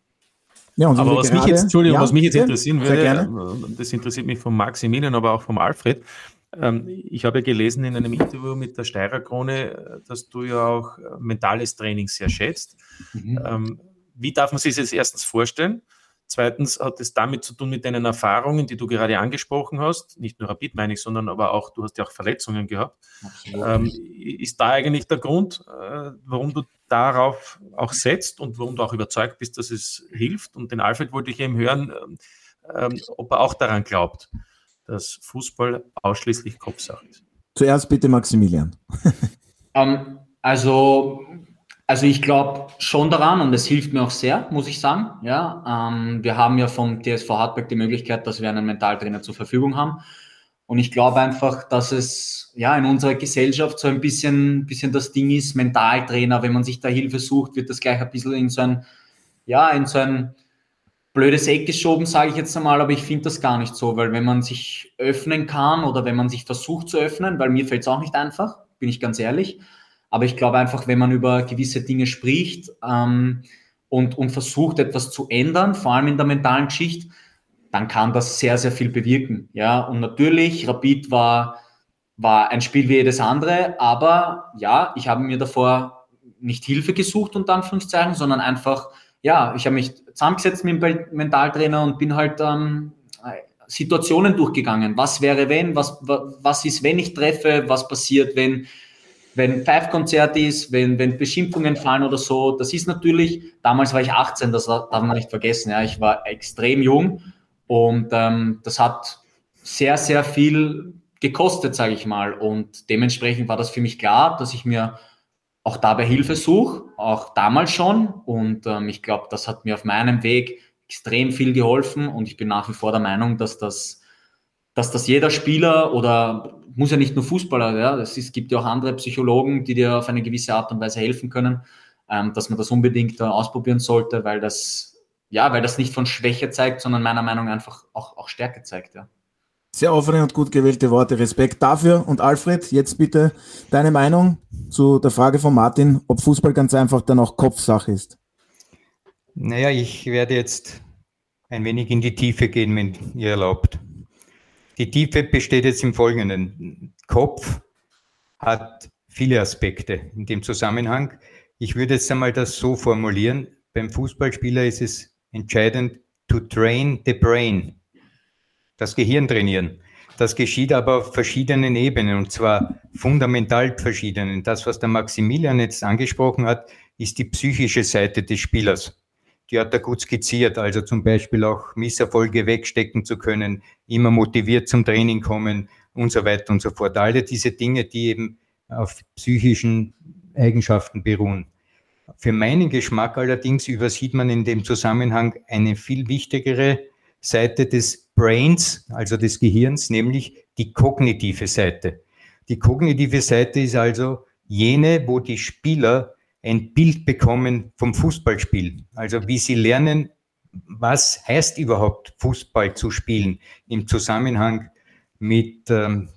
Ja, und aber was mich jetzt, Entschuldigung, ja, was mich jetzt interessieren würde, äh, das interessiert mich von Maximilian, aber auch vom Alfred. Ähm, ich habe ja gelesen in einem Interview mit der Steirer Krone, dass du ja auch äh, mentales Training sehr schätzt. Mhm. Ähm, wie darf man sich das erstens vorstellen? Zweitens hat es damit zu tun mit deinen Erfahrungen, die du gerade angesprochen hast. Nicht nur Rapid meine ich, sondern aber auch, du hast ja auch Verletzungen gehabt. Ähm, ist da eigentlich der Grund, äh, warum du darauf auch setzt und warum du auch überzeugt bist, dass es hilft? Und den Alfred wollte ich eben hören, ähm, ob er auch daran glaubt, dass Fußball ausschließlich Kopfsache ist. Zuerst bitte Maximilian. um, ähm, also also ich glaube schon daran und es hilft mir auch sehr, muss ich sagen. Ja, ähm, wir haben ja vom TSV Hartberg die Möglichkeit, dass wir einen Mentaltrainer zur Verfügung haben. Und ich glaube einfach, dass es ja in unserer Gesellschaft so ein bisschen, bisschen das Ding ist, Mentaltrainer, wenn man sich da Hilfe sucht, wird das gleich ein bisschen in so ein, ja, in so ein blödes Eck geschoben, sage ich jetzt einmal, aber ich finde das gar nicht so, weil wenn man sich öffnen kann oder wenn man sich versucht zu öffnen, weil mir fällt es auch nicht einfach, bin ich ganz ehrlich, aber ich glaube einfach, wenn man über gewisse Dinge spricht ähm, und, und versucht, etwas zu ändern, vor allem in der mentalen Geschichte, dann kann das sehr, sehr viel bewirken. Ja, und natürlich, Rapid war, war ein Spiel wie jedes andere, aber ja, ich habe mir davor nicht Hilfe gesucht, unter Anführungszeichen, sondern einfach, ja, ich habe mich zusammengesetzt mit dem Mentaltrainer und bin halt ähm, Situationen durchgegangen. Was wäre, wenn? Was, was ist, wenn ich treffe? Was passiert, wenn wenn Five-Konzert ist, wenn, wenn Beschimpfungen fallen oder so, das ist natürlich, damals war ich 18, das darf man nicht vergessen, ja, ich war extrem jung und ähm, das hat sehr, sehr viel gekostet, sage ich mal. Und dementsprechend war das für mich klar, dass ich mir auch dabei Hilfe suche, auch damals schon. Und ähm, ich glaube, das hat mir auf meinem Weg extrem viel geholfen und ich bin nach wie vor der Meinung, dass das, dass das jeder Spieler oder muss ja nicht nur Fußballer, ja, es, ist, gibt ja auch andere Psychologen, die dir auf eine gewisse Art und Weise helfen können, ähm, dass man das unbedingt äh, ausprobieren sollte, weil das, ja, weil das nicht von Schwäche zeigt, sondern meiner Meinung nach einfach auch, auch Stärke zeigt, ja. Sehr offene und gut gewählte Worte. Respekt dafür. Und Alfred, jetzt bitte deine Meinung zu der Frage von Martin, ob Fußball ganz einfach dann auch Kopfsache ist. Naja, ich werde jetzt ein wenig in die Tiefe gehen, wenn ihr erlaubt. Die Tiefe besteht jetzt im Folgenden. Kopf hat viele Aspekte in dem Zusammenhang. Ich würde jetzt einmal das so formulieren. Beim Fußballspieler ist es entscheidend to train the brain. Das Gehirn trainieren. Das geschieht aber auf verschiedenen Ebenen und zwar fundamental verschiedenen. Das, was der Maximilian jetzt angesprochen hat, ist die psychische Seite des Spielers. Die hat er gut skizziert, also zum Beispiel auch Misserfolge wegstecken zu können, immer motiviert zum Training kommen und so weiter und so fort. Alle diese Dinge, die eben auf psychischen Eigenschaften beruhen. Für meinen Geschmack allerdings übersieht man in dem Zusammenhang eine viel wichtigere Seite des Brains, also des Gehirns, nämlich die kognitive Seite. Die kognitive Seite ist also jene, wo die Spieler ein Bild bekommen vom Fußballspiel. Also wie sie lernen, was heißt überhaupt Fußball zu spielen im Zusammenhang mit ähm,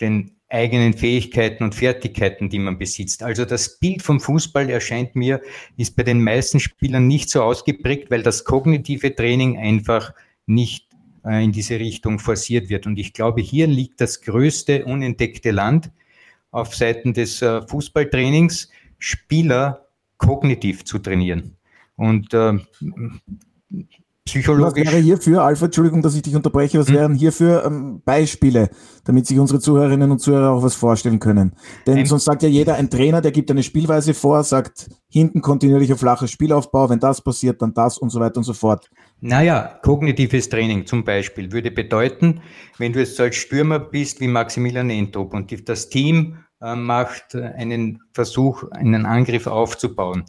den eigenen Fähigkeiten und Fertigkeiten, die man besitzt. Also das Bild vom Fußball erscheint mir, ist bei den meisten Spielern nicht so ausgeprägt, weil das kognitive Training einfach nicht äh, in diese Richtung forciert wird. Und ich glaube, hier liegt das größte unentdeckte Land auf Seiten des äh, Fußballtrainings, Spieler kognitiv zu trainieren. Und äh, psychologisch. Was wäre hierfür, Alfred, Entschuldigung, dass ich dich unterbreche, was hm? wären hierfür ähm, Beispiele, damit sich unsere Zuhörerinnen und Zuhörer auch was vorstellen können? Denn ein sonst sagt ja jeder, ein Trainer, der gibt eine Spielweise vor, sagt hinten kontinuierlicher flacher Spielaufbau, wenn das passiert, dann das und so weiter und so fort. Naja, kognitives Training zum Beispiel würde bedeuten, wenn du jetzt als Stürmer bist wie Maximilian Entrup und das Team macht einen Versuch, einen Angriff aufzubauen,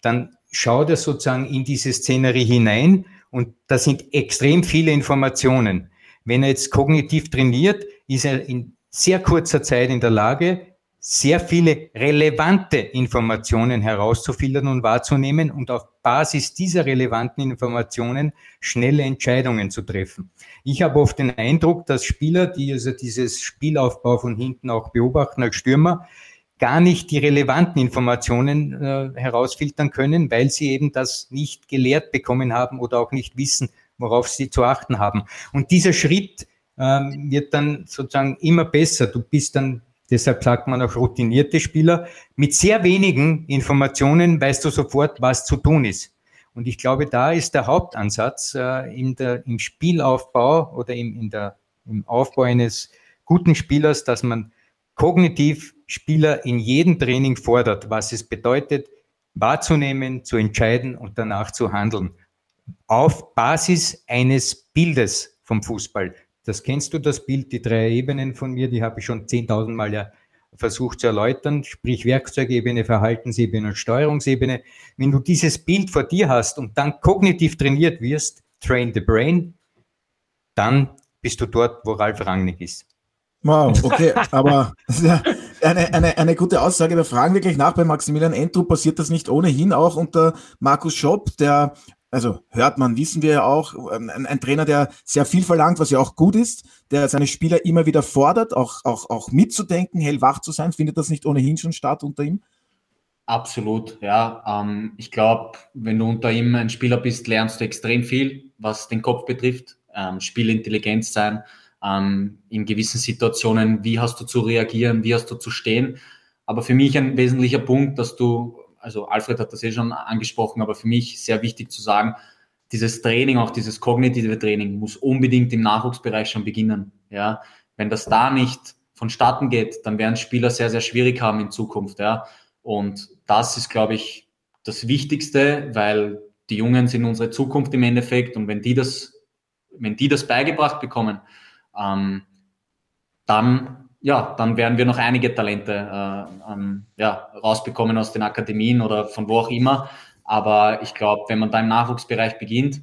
dann schaut er sozusagen in diese Szenerie hinein und da sind extrem viele Informationen. Wenn er jetzt kognitiv trainiert, ist er in sehr kurzer Zeit in der Lage, sehr viele relevante Informationen herauszufiltern und wahrzunehmen und auf Basis dieser relevanten Informationen schnelle Entscheidungen zu treffen. Ich habe oft den Eindruck, dass Spieler, die also dieses Spielaufbau von hinten auch beobachten als Stürmer, gar nicht die relevanten Informationen äh, herausfiltern können, weil sie eben das nicht gelehrt bekommen haben oder auch nicht wissen, worauf sie zu achten haben. Und dieser Schritt ähm, wird dann sozusagen immer besser. Du bist dann, deshalb sagt man auch routinierte Spieler, mit sehr wenigen Informationen weißt du sofort, was zu tun ist. Und ich glaube, da ist der Hauptansatz äh, in der, im Spielaufbau oder im, in der, im Aufbau eines guten Spielers, dass man kognitiv Spieler in jedem Training fordert, was es bedeutet, wahrzunehmen, zu entscheiden und danach zu handeln. Auf Basis eines Bildes vom Fußball. Das kennst du, das Bild, die drei Ebenen von mir, die habe ich schon 10.000 Mal ja versucht zu erläutern, sprich Werkzeugebene, Verhaltensebene und Steuerungsebene. Wenn du dieses Bild vor dir hast und dann kognitiv trainiert wirst, train the brain, dann bist du dort, wo Ralf Rangnick ist. Wow, okay, aber <laughs> eine, eine, eine gute Aussage. Da fragen wir gleich nach bei Maximilian Entrup. Passiert das nicht ohnehin auch unter Markus Schopp, der, also hört man, wissen wir ja auch, ähm, ein, ein, Trainer, der sehr viel verlangt, was ja auch gut ist, der seine Spieler immer wieder fordert, auch, auch, auch mitzudenken, hellwach zu sein. Findet das nicht ohnehin schon statt unter ihm? Absolut, ja. Ähm, ich glaube, wenn du unter ihm ein Spieler bist, lernst du extrem viel, was den Kopf betrifft. Ähm, Spielintelligenz sein, ähm, in gewissen Situationen, wie hast du zu reagieren, wie hast du zu stehen. Aber für mich ein wesentlicher Punkt, dass du, also Alfred hat das eh schon angesprochen, aber für mich sehr wichtig zu sagen, dieses Training, auch dieses kognitive Training, muss unbedingt im Nachwuchsbereich schon beginnen. Ja, wenn das da nicht vonstatten geht, dann werden Spieler sehr, sehr schwierig haben in Zukunft. Ja, und das ist, glaube ich, das Wichtigste, weil die Jungen sind unsere Zukunft im Endeffekt und wenn die das, wenn die das beigebracht bekommen, ähm, dann, ja, dann werden wir noch einige Talente äh, ähm, ja, rausbekommen aus den Akademien oder von wo auch immer. Aber ich glaube, wenn man da im Nachwuchsbereich beginnt,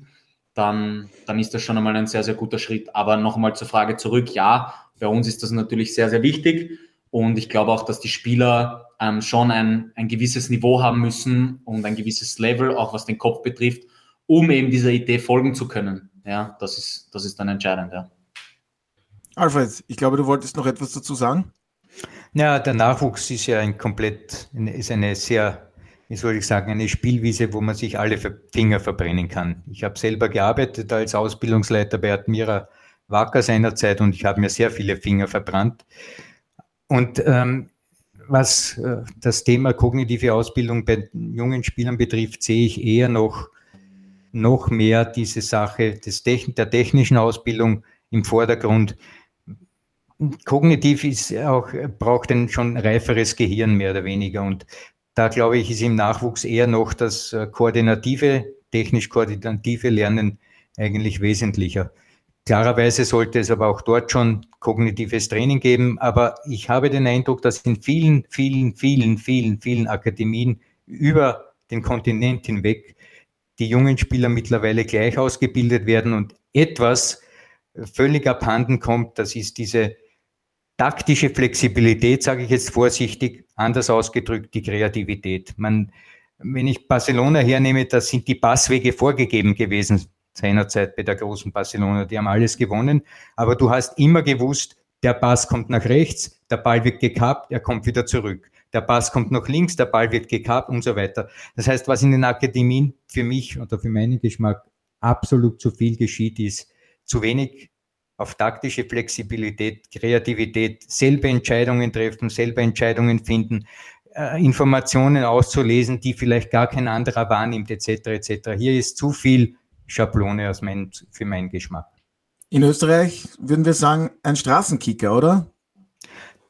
dann, dann ist das schon einmal ein sehr, sehr guter Schritt. Aber nochmal zur Frage zurück, ja, bei uns ist das natürlich sehr, sehr wichtig. Und ich glaube auch, dass die Spieler ähm, schon ein, ein gewisses Niveau haben müssen und ein gewisses Level, auch was den Kopf betrifft, um eben dieser Idee folgen zu können. Ja, das ist, das ist dann entscheidend, ja. Alfred, ich glaube, du wolltest noch etwas dazu sagen. Ja, der Nachwuchs ist ja ein komplett, ist eine sehr, wie soll ich sagen, eine Spielwiese, wo man sich alle Finger verbrennen kann. Ich habe selber gearbeitet als Ausbildungsleiter bei Admira Wacker seinerzeit und ich habe mir sehr viele Finger verbrannt. Und ähm, was äh, das Thema kognitive Ausbildung bei jungen Spielern betrifft, sehe ich eher noch, noch mehr diese Sache des der technischen Ausbildung im Vordergrund kognitiv ist auch, braucht ein schon reiferes Gehirn mehr oder weniger. Und da glaube ich, ist im Nachwuchs eher noch das äh, koordinative, technisch koordinative Lernen eigentlich wesentlicher. Klarerweise sollte es aber auch dort schon kognitives Training geben. Aber ich habe den Eindruck, dass in vielen, vielen, vielen, vielen, vielen Akademien über den Kontinent hinweg die jungen Spieler mittlerweile gleich ausgebildet werden und etwas völlig abhanden kommt, das ist diese taktische Flexibilität, sage ich jetzt vorsichtig, anders ausgedrückt die Kreativität. Man, wenn ich Barcelona hernehme, da sind die Passwege vorgegeben gewesen seinerzeit bei der großen Barcelona. Die haben alles gewonnen, aber du hast immer gewusst, der Pass kommt nach rechts, der Ball wird gekappt, er kommt wieder zurück. Der Pass kommt nach links, der Ball wird gekappt und so weiter. Das heißt, was in den Akademien für mich oder für meinen Geschmack absolut zu viel geschieht, ist zu wenig auf taktische Flexibilität, Kreativität, selber Entscheidungen treffen, selber Entscheidungen finden, äh, Informationen auszulesen, die vielleicht gar kein anderer wahrnimmt, etc. etc. Hier ist zu viel Schablone aus mein, für meinen Geschmack. In Österreich würden wir sagen, ein Straßenkicker, oder?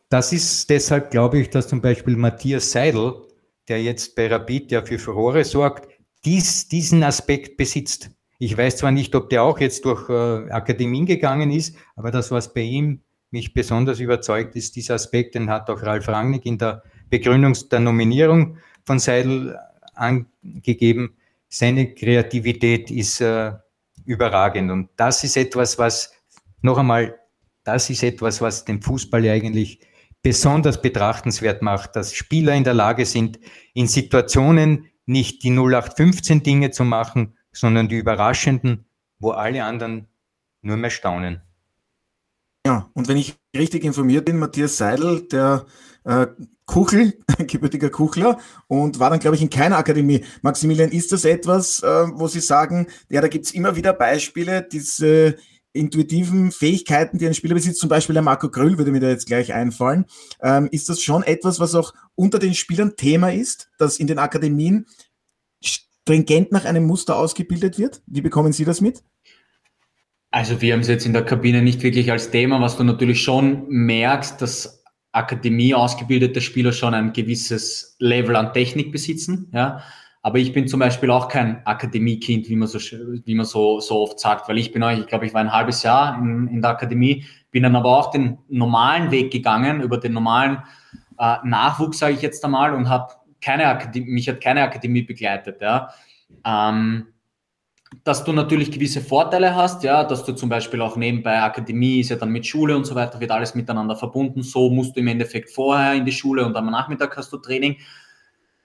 Das ist deshalb, glaube ich, dass zum Beispiel Matthias Seidel, der jetzt bei Rapid ja für Furore sorgt, dies, diesen Aspekt besitzt. Ich weiß zwar nicht, ob der auch jetzt durch äh, Akademien gegangen ist, aber das, was bei ihm mich besonders überzeugt, ist dieser Aspekt, den hat auch Ralf Rangnick in der Begründung der Nominierung von Seidel angegeben. Seine Kreativität ist äh, überragend und das ist etwas, was noch einmal, das ist etwas, was den Fußball eigentlich besonders betrachtenswert macht, dass Spieler in der Lage sind, in Situationen nicht die 0815 Dinge zu machen, sondern die überraschenden, wo alle anderen nur mehr staunen. Ja, und wenn ich richtig informiert bin, Matthias Seidel, der äh, Kuchel, <laughs> gebürtiger Kuchler, und war dann, glaube ich, in keiner Akademie. Maximilian, ist das etwas, äh, wo Sie sagen, ja, da gibt es immer wieder Beispiele, diese intuitiven Fähigkeiten, die ein Spieler besitzt, zum Beispiel der Marco Gröll würde mir da jetzt gleich einfallen. Ähm, ist das schon etwas, was auch unter den Spielern Thema ist, dass in den Akademien stringent nach einem Muster ausgebildet wird? Wie bekommen Sie das mit? Also wir haben es jetzt in der Kabine nicht wirklich als Thema, was du natürlich schon merkst, dass Akademie ausgebildete Spieler schon ein gewisses Level an Technik besitzen, ja. Aber ich bin zum Beispiel auch kein Akademiekind, wie man so, wie man so, so oft sagt, weil ich bin euch, ich glaube, ich war ein halbes Jahr in, in der Akademie, bin dann aber auch den normalen Weg gegangen, über den normalen äh, Nachwuchs, sage ich jetzt einmal, und habe keine Akademie, mich hat keine Akademie begleitet, ja. Ähm, dass du natürlich gewisse Vorteile hast, ja, dass du zum Beispiel auch nebenbei Akademie ist ja dann mit Schule und so weiter, wird alles miteinander verbunden. So musst du im Endeffekt vorher in die Schule und am Nachmittag hast du Training.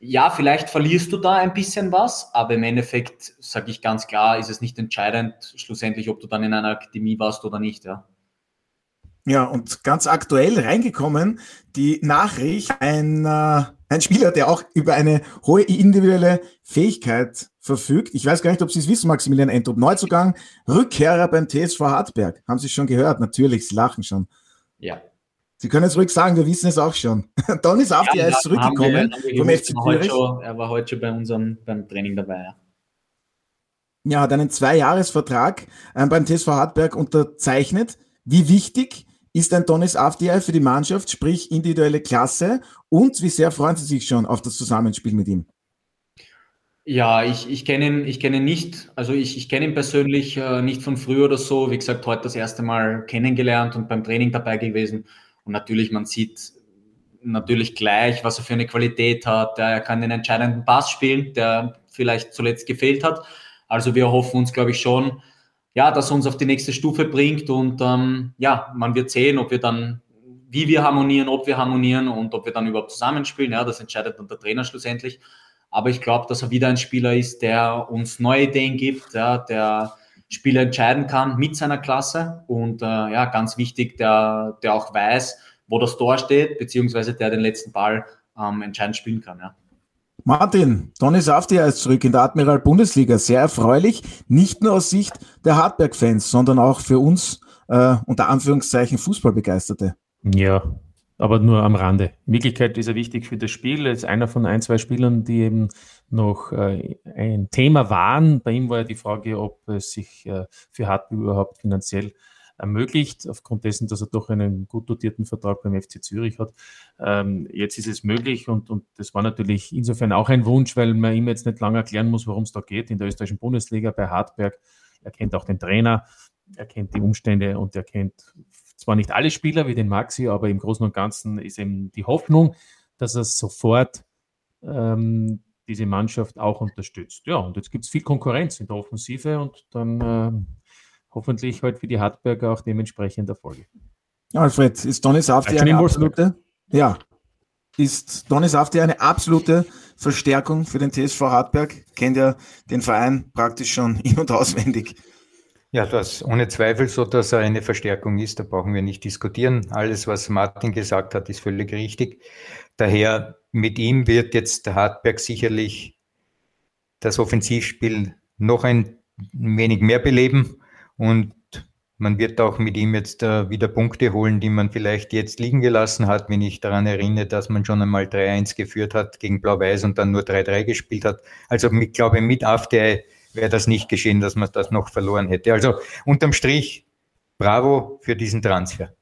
Ja, vielleicht verlierst du da ein bisschen was, aber im Endeffekt sage ich ganz klar, ist es nicht entscheidend, schlussendlich, ob du dann in einer Akademie warst oder nicht, ja. Ja, und ganz aktuell reingekommen, die Nachricht, ein, äh, ein Spieler, der auch über eine hohe individuelle Fähigkeit verfügt. Ich weiß gar nicht, ob Sie es wissen, Maximilian Entrup. Neuzugang, Rückkehrer beim TSV Hartberg. Haben Sie schon gehört? Natürlich, Sie lachen schon. Ja. Sie können es ruhig sagen, wir wissen es auch schon. <laughs> Safti ja, ist zurückgekommen wir, vom FC Zürich. Er war heute schon bei unserem beim Training dabei. Ja, hat einen Zweijahresvertrag äh, beim TSV Hartberg unterzeichnet. Wie wichtig ist ein Donis Avdiay für die Mannschaft, sprich individuelle Klasse und wie sehr freuen Sie sich schon auf das Zusammenspiel mit ihm? Ja, ich, ich kenne ihn, ich kenne ihn nicht. Also ich, ich kenne ihn persönlich äh, nicht von früher oder so. Wie gesagt, heute das erste Mal kennengelernt und beim Training dabei gewesen. Und natürlich, man sieht natürlich gleich, was er für eine Qualität hat. Er kann den entscheidenden Pass spielen, der vielleicht zuletzt gefehlt hat. Also wir hoffen uns, glaube ich, schon, ja, dass er uns auf die nächste Stufe bringt und ähm, ja, man wird sehen, ob wir dann, wie wir harmonieren, ob wir harmonieren und ob wir dann überhaupt zusammenspielen. Ja, das entscheidet dann der Trainer schlussendlich. Aber ich glaube, dass er wieder ein Spieler ist, der uns neue Ideen gibt, ja, der Spieler entscheiden kann mit seiner Klasse und äh, ja, ganz wichtig, der, der auch weiß, wo das Tor steht, beziehungsweise der den letzten Ball ähm, entscheidend spielen kann. Ja. Martin, Donny Saftia ist zurück in der Admiral Bundesliga. Sehr erfreulich, nicht nur aus Sicht der Hartberg-Fans, sondern auch für uns äh, unter Anführungszeichen Fußballbegeisterte. Ja, aber nur am Rande. In Wirklichkeit ist er wichtig für das Spiel. Er ist einer von ein, zwei Spielern, die eben noch äh, ein Thema waren. Bei ihm war ja die Frage, ob es sich äh, für Hartberg überhaupt finanziell ermöglicht, aufgrund dessen, dass er doch einen gut dotierten Vertrag beim FC Zürich hat. Ähm, jetzt ist es möglich und, und das war natürlich insofern auch ein Wunsch, weil man ihm jetzt nicht lange erklären muss, worum es da geht in der österreichischen Bundesliga bei Hartberg. Er kennt auch den Trainer, er kennt die Umstände und er kennt zwar nicht alle Spieler wie den Maxi, aber im Großen und Ganzen ist eben die Hoffnung, dass er sofort ähm, diese Mannschaft auch unterstützt. Ja, und jetzt gibt es viel Konkurrenz in der Offensive und dann äh, hoffentlich heute für die Hartberger auch dementsprechend Erfolge. Alfred, ist Donny Safti eine absolute? Ja. Ist Donny Safti eine absolute Verstärkung für den TSV Hartberg? Kennt ja den Verein praktisch schon <laughs> in- und auswendig. Ja, das ohne Zweifel so, dass er eine Verstärkung ist, da brauchen wir nicht diskutieren. Alles, was Martin gesagt hat, ist völlig richtig. Daher mit ihm wird jetzt der Hartberg sicherlich das Offensivspiel noch ein wenig mehr beleben und man wird auch mit ihm jetzt äh, wieder Punkte holen, die man vielleicht jetzt liegen gelassen hat, wenn ich daran erinnere, dass man schon einmal 3-1 geführt hat gegen Blau-Weiß und dann nur 3-3 gespielt hat. Also ich glaube, mit AfD wäre das nicht geschehen, dass man das noch verloren hätte. Also unterm Strich, bravo für diesen Transfer.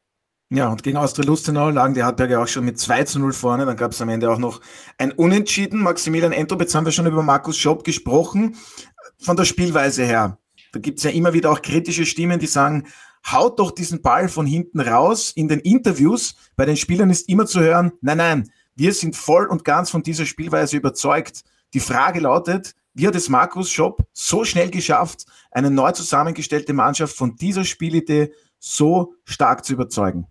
Ja, und gegen Austria Lustenau lagen die Hartberger auch schon mit 2 zu 0 vorne. Dann gab es am Ende auch noch ein Unentschieden. Maximilian Entrup, jetzt haben wir schon über Markus Schopp gesprochen. Von der Spielweise her, da gibt es ja immer wieder auch kritische Stimmen, die sagen, haut doch diesen Ball von hinten raus. In den Interviews bei den Spielern ist immer zu hören, nein, nein, wir sind voll und ganz von dieser Spielweise überzeugt. Die Frage lautet, wie hat es Markus Schopp so schnell geschafft, eine neu zusammengestellte Mannschaft von dieser Spielidee so stark zu überzeugen?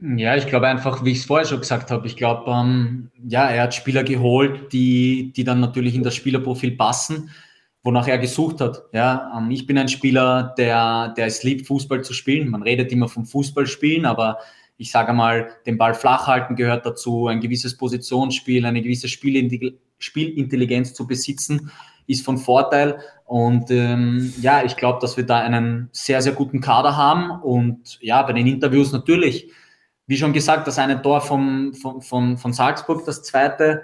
Ja, ich glaube einfach, wie ich es vorher schon gesagt habe, ich glaube, ähm, ja, er hat Spieler geholt, die, die dann natürlich in das Spielerprofil passen, wonach er gesucht hat. Ja, ähm, ich bin ein Spieler, der, der es liebt, Fußball zu spielen. Man redet immer vom Fußballspielen, aber ich sage mal, den Ball flach halten gehört dazu, ein gewisses Positionsspiel, eine gewisse Spielintelligenz zu besitzen, ist von Vorteil. Und ähm, ja, ich glaube, dass wir da einen sehr, sehr guten Kader haben. Und ja, bei den Interviews natürlich wie schon gesagt, das eine Tor vom, von, von, von Salzburg, das zweite.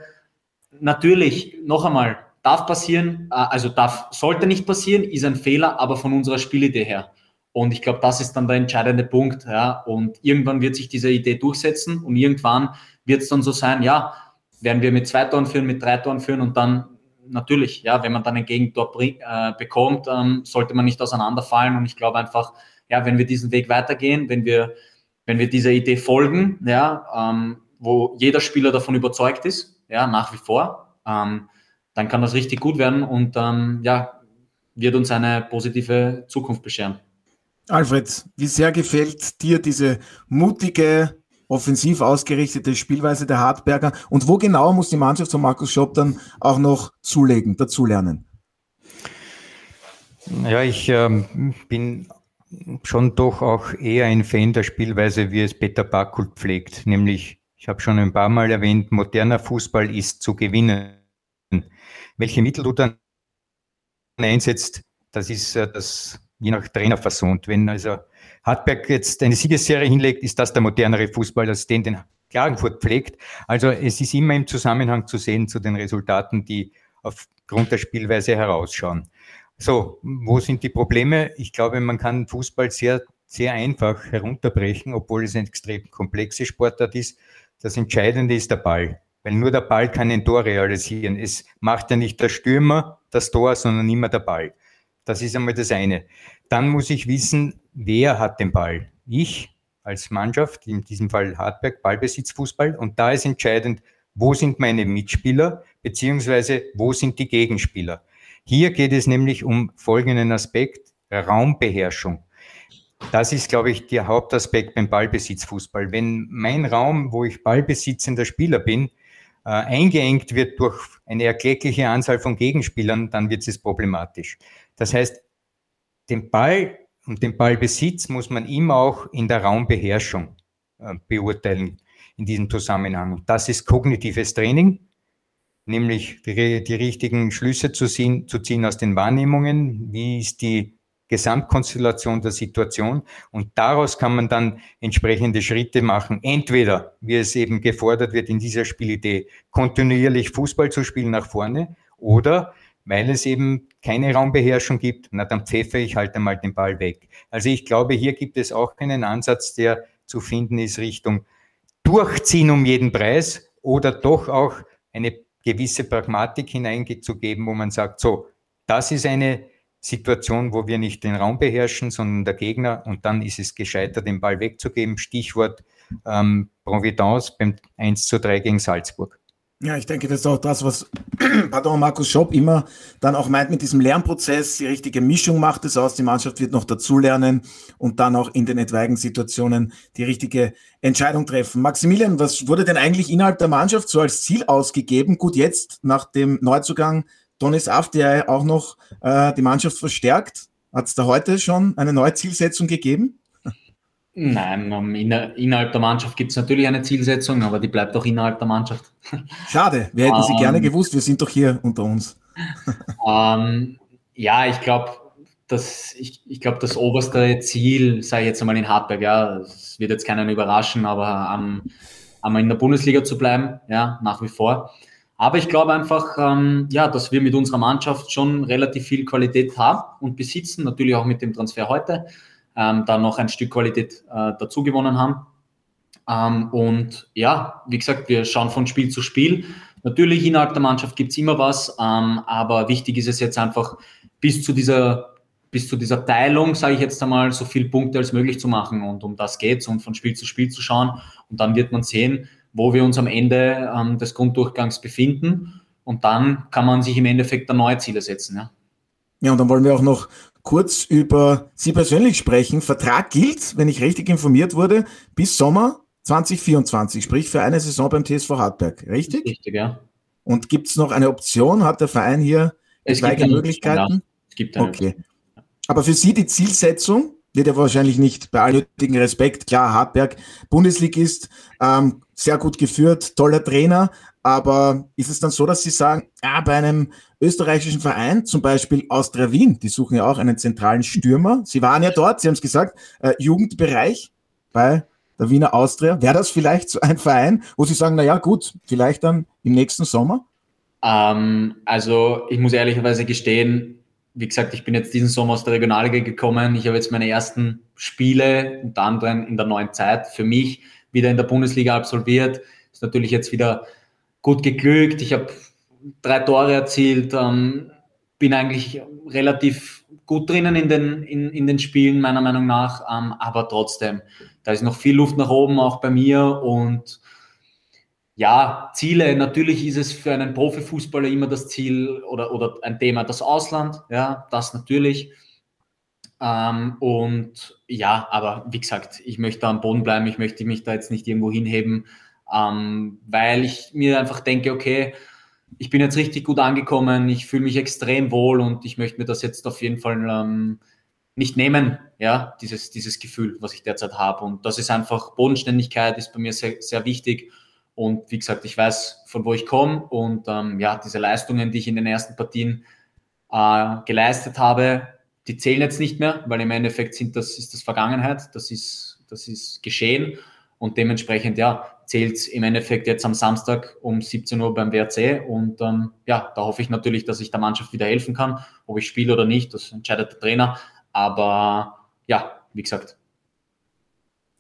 Natürlich, noch einmal, darf passieren, äh, also darf, sollte nicht passieren, ist ein Fehler, aber von unserer Spielidee her. Und ich glaube, das ist dann der entscheidende Punkt. Ja. Und irgendwann wird sich diese Idee durchsetzen und irgendwann wird es dann so sein, ja, werden wir mit zwei Toren führen, mit drei Toren führen und dann natürlich, ja, wenn man dann ein Gegentor bring, äh, bekommt, ähm, sollte man nicht auseinanderfallen. Und ich glaube einfach, ja, wenn wir diesen Weg weitergehen, wenn wir wenn wir dieser Idee folgen, ja, ähm, wo jeder Spieler davon überzeugt ist, ja, nach wie vor, ähm, dann kann das richtig gut werden und ähm, ja, wird uns eine positive Zukunft bescheren. Alfred, wie sehr gefällt dir diese mutige, offensiv ausgerichtete Spielweise der Hartberger und wo genau muss die Mannschaft von Markus Schopp dann auch noch zulegen, dazulernen? Ja, ich ähm, bin schon doch auch eher ein Fan der Spielweise, wie es Peter Backholt pflegt, nämlich, ich habe schon ein paar Mal erwähnt, moderner Fußball ist zu gewinnen. Welche Mittel du dann einsetzt, das ist äh, das je nach Trainer versont. Wenn also Hartberg jetzt eine Siegesserie hinlegt, ist das der modernere Fußball, als den den Klagenfurt pflegt. Also es ist immer im Zusammenhang zu sehen zu den Resultaten, die aufgrund der Spielweise herausschauen. So, wo sind die Probleme? Ich glaube, man kann Fußball sehr, sehr einfach herunterbrechen, obwohl es eine extrem komplexe Sportart ist. Das Entscheidende ist der Ball, weil nur der Ball kann ein Tor realisieren. Es macht ja nicht der Stürmer das Tor, sondern immer der Ball. Das ist einmal das eine. Dann muss ich wissen, wer hat den Ball? Ich als Mannschaft, in diesem Fall Hartberg, Ballbesitzfußball. Und da ist entscheidend, wo sind meine Mitspieler, beziehungsweise wo sind die Gegenspieler. Hier geht es nämlich um folgenden Aspekt, Raumbeherrschung. Das ist, glaube ich, der Hauptaspekt beim Ballbesitzfußball. Wenn mein Raum, wo ich ballbesitzender Spieler bin, äh, eingeengt wird durch eine erkleckliche Anzahl von Gegenspielern, dann wird es problematisch. Das heißt, den Ball und den Ballbesitz muss man immer auch in der Raumbeherrschung äh, beurteilen in diesem Zusammenhang. Das ist kognitives Training nämlich die, die richtigen Schlüsse zu ziehen, zu ziehen aus den Wahrnehmungen. Wie ist die Gesamtkonstellation der Situation? Und daraus kann man dann entsprechende Schritte machen. Entweder, wie es eben gefordert wird in dieser Spielidee, kontinuierlich Fußball zu spielen nach vorne oder weil es eben keine Raumbeherrschung gibt, na dann pfeffe ich halt einmal den Ball weg. Also ich glaube, hier gibt es auch keinen Ansatz, der zu finden ist Richtung durchziehen um jeden Preis oder doch auch eine gewisse Pragmatik hineinzugeben, wo man sagt, so, das ist eine Situation, wo wir nicht den Raum beherrschen, sondern der Gegner und dann ist es gescheiter, den Ball wegzugeben. Stichwort ähm, Providence beim 1 zu 3 gegen Salzburg. Ja, ich denke, das ist auch das, was <clears throat> pardon, Markus Schopp immer dann auch meint mit diesem Lernprozess. Die richtige Mischung macht es aus. Die Mannschaft wird noch dazulernen und dann auch in den etwaigen Situationen die richtige Entscheidung treffen. Maximilian, was wurde denn eigentlich innerhalb der Mannschaft so als Ziel ausgegeben? Gut, jetzt nach dem Neuzugang Donis Aff, der auch noch äh, die Mannschaft verstärkt. Hat es da heute schon eine neue Zielsetzung gegeben? Nein, inner, innerhalb der Mannschaft gibt es natürlich eine Zielsetzung, aber die bleibt auch innerhalb der Mannschaft. <laughs> Schade, wir hätten sie gerne ähm, gewusst, wir sind doch hier unter uns. <laughs> ähm, ja, ich glaube, das, ich, ich glaube, das oberste Ziel, sei jetzt einmal in Hartberg, ja, es wird jetzt keinen überraschen, aber ähm, einmal in der Bundesliga zu bleiben, ja, nach wie vor. Aber ich glaube einfach, ähm, ja, dass wir mit unserer Mannschaft schon relativ viel Qualität haben und besitzen, natürlich auch mit dem Transfer heute ähm, da noch ein Stück Qualität äh, dazu gewonnen haben. Ähm, und ja, wie gesagt, wir schauen von Spiel zu Spiel. Natürlich innerhalb der Mannschaft gibt es immer was, ähm, aber wichtig ist es jetzt einfach bis zu dieser bis zu dieser Teilung, sage ich jetzt einmal, so viele Punkte als möglich zu machen. Und um das geht es und von Spiel zu Spiel zu schauen. Und dann wird man sehen, wo wir uns am Ende ähm, des Grunddurchgangs befinden. Und dann kann man sich im Endeffekt da neue Ziele setzen. Ja. Ja, und dann wollen wir auch noch kurz über Sie persönlich sprechen. Vertrag gilt, wenn ich richtig informiert wurde, bis Sommer 2024, sprich für eine Saison beim TSV Hartberg. Richtig? Richtig, ja. Und gibt es noch eine Option? Hat der Verein hier es zwei Möglichkeiten? Ja. Es gibt eine okay. Aber für Sie die Zielsetzung wird ja wahrscheinlich nicht bei allnötigen Respekt, klar, Hartberg, Bundesligist, ähm, sehr gut geführt, toller Trainer, aber ist es dann so, dass Sie sagen, ja, bei einem österreichischen Verein, zum Beispiel Austria Wien, die suchen ja auch einen zentralen Stürmer. Sie waren ja dort, Sie haben es gesagt, äh, Jugendbereich bei der Wiener Austria. Wäre das vielleicht so ein Verein, wo Sie sagen, na ja, gut, vielleicht dann im nächsten Sommer? Ähm, also ich muss ehrlicherweise gestehen, wie gesagt, ich bin jetzt diesen Sommer aus der Regionalliga gekommen. Ich habe jetzt meine ersten Spiele, unter anderem in der neuen Zeit, für mich wieder in der Bundesliga absolviert. Ist natürlich jetzt wieder gut geglückt. Ich habe drei Tore erzielt, ähm, bin eigentlich relativ gut drinnen in den, in, in den Spielen, meiner Meinung nach. Ähm, aber trotzdem, da ist noch viel Luft nach oben, auch bei mir. Und ja, Ziele, natürlich ist es für einen Profifußballer immer das Ziel oder, oder ein Thema das Ausland, ja, das natürlich. Ähm, und ja, aber wie gesagt, ich möchte am Boden bleiben, ich möchte mich da jetzt nicht irgendwo hinheben ähm, weil ich mir einfach denke, okay, ich bin jetzt richtig gut angekommen, ich fühle mich extrem wohl und ich möchte mir das jetzt auf jeden Fall ähm, nicht nehmen, ja, dieses, dieses Gefühl, was ich derzeit habe. Und das ist einfach Bodenständigkeit, ist bei mir sehr, sehr wichtig. Und wie gesagt, ich weiß, von wo ich komme und ähm, ja, diese Leistungen, die ich in den ersten Partien äh, geleistet habe, die zählen jetzt nicht mehr, weil im Endeffekt sind das, ist das Vergangenheit, das ist, das ist geschehen. Und dementsprechend, ja, zählt im Endeffekt jetzt am Samstag um 17 Uhr beim WRC. Und ähm, ja, da hoffe ich natürlich, dass ich der Mannschaft wieder helfen kann. Ob ich spiele oder nicht, das entscheidet der Trainer. Aber ja, wie gesagt.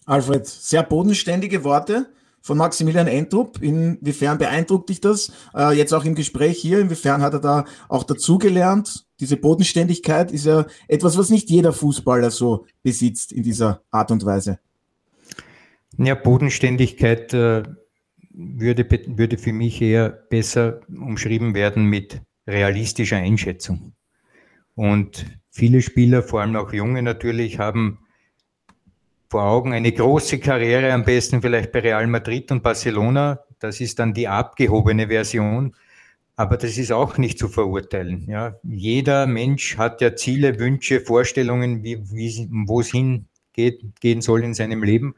Alfred, sehr bodenständige Worte von Maximilian Entrup. Inwiefern beeindruckt dich das? Äh, jetzt auch im Gespräch hier, inwiefern hat er da auch dazugelernt? Diese Bodenständigkeit ist ja etwas, was nicht jeder Fußballer so besitzt in dieser Art und Weise. Ja, Bodenständigkeit äh, würde, würde für mich eher besser umschrieben werden mit realistischer Einschätzung. Und viele Spieler, vor allem auch junge natürlich, haben vor Augen eine große Karriere, am besten vielleicht bei Real Madrid und Barcelona. Das ist dann die abgehobene Version. Aber das ist auch nicht zu verurteilen. Ja, jeder Mensch hat ja Ziele, Wünsche, Vorstellungen, wie, wie, wo es hin geht, gehen soll in seinem Leben.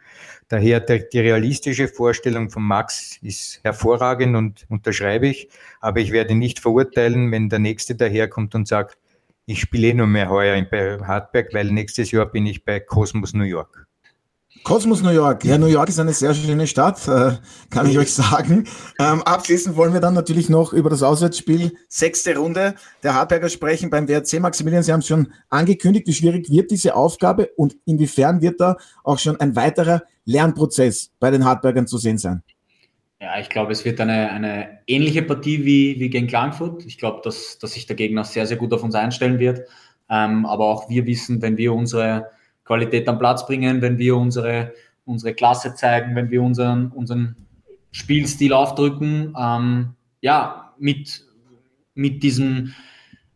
Daher der, die realistische Vorstellung von Max ist hervorragend und unterschreibe ich. Aber ich werde nicht verurteilen, wenn der Nächste daherkommt und sagt, ich spiele eh nur mehr heuer bei Hartberg, weil nächstes Jahr bin ich bei Cosmos New York. Kosmos New York. Ja, New York ist eine sehr schöne Stadt, äh, kann ich euch sagen. Ähm, abschließend wollen wir dann natürlich noch über das Auswärtsspiel sechste Runde der Hartberger sprechen beim WRC. Maximilian, Sie haben es schon angekündigt, wie schwierig wird diese Aufgabe und inwiefern wird da auch schon ein weiterer Lernprozess bei den Hartbergern zu sehen sein? Ja, ich glaube, es wird eine, eine ähnliche Partie wie, wie gegen Klagenfurt. Ich glaube, dass, dass sich der Gegner sehr, sehr gut auf uns einstellen wird. Ähm, aber auch wir wissen, wenn wir unsere Qualität am Platz bringen, wenn wir unsere, unsere Klasse zeigen, wenn wir unseren, unseren Spielstil aufdrücken. Ähm, ja, mit, mit diesen,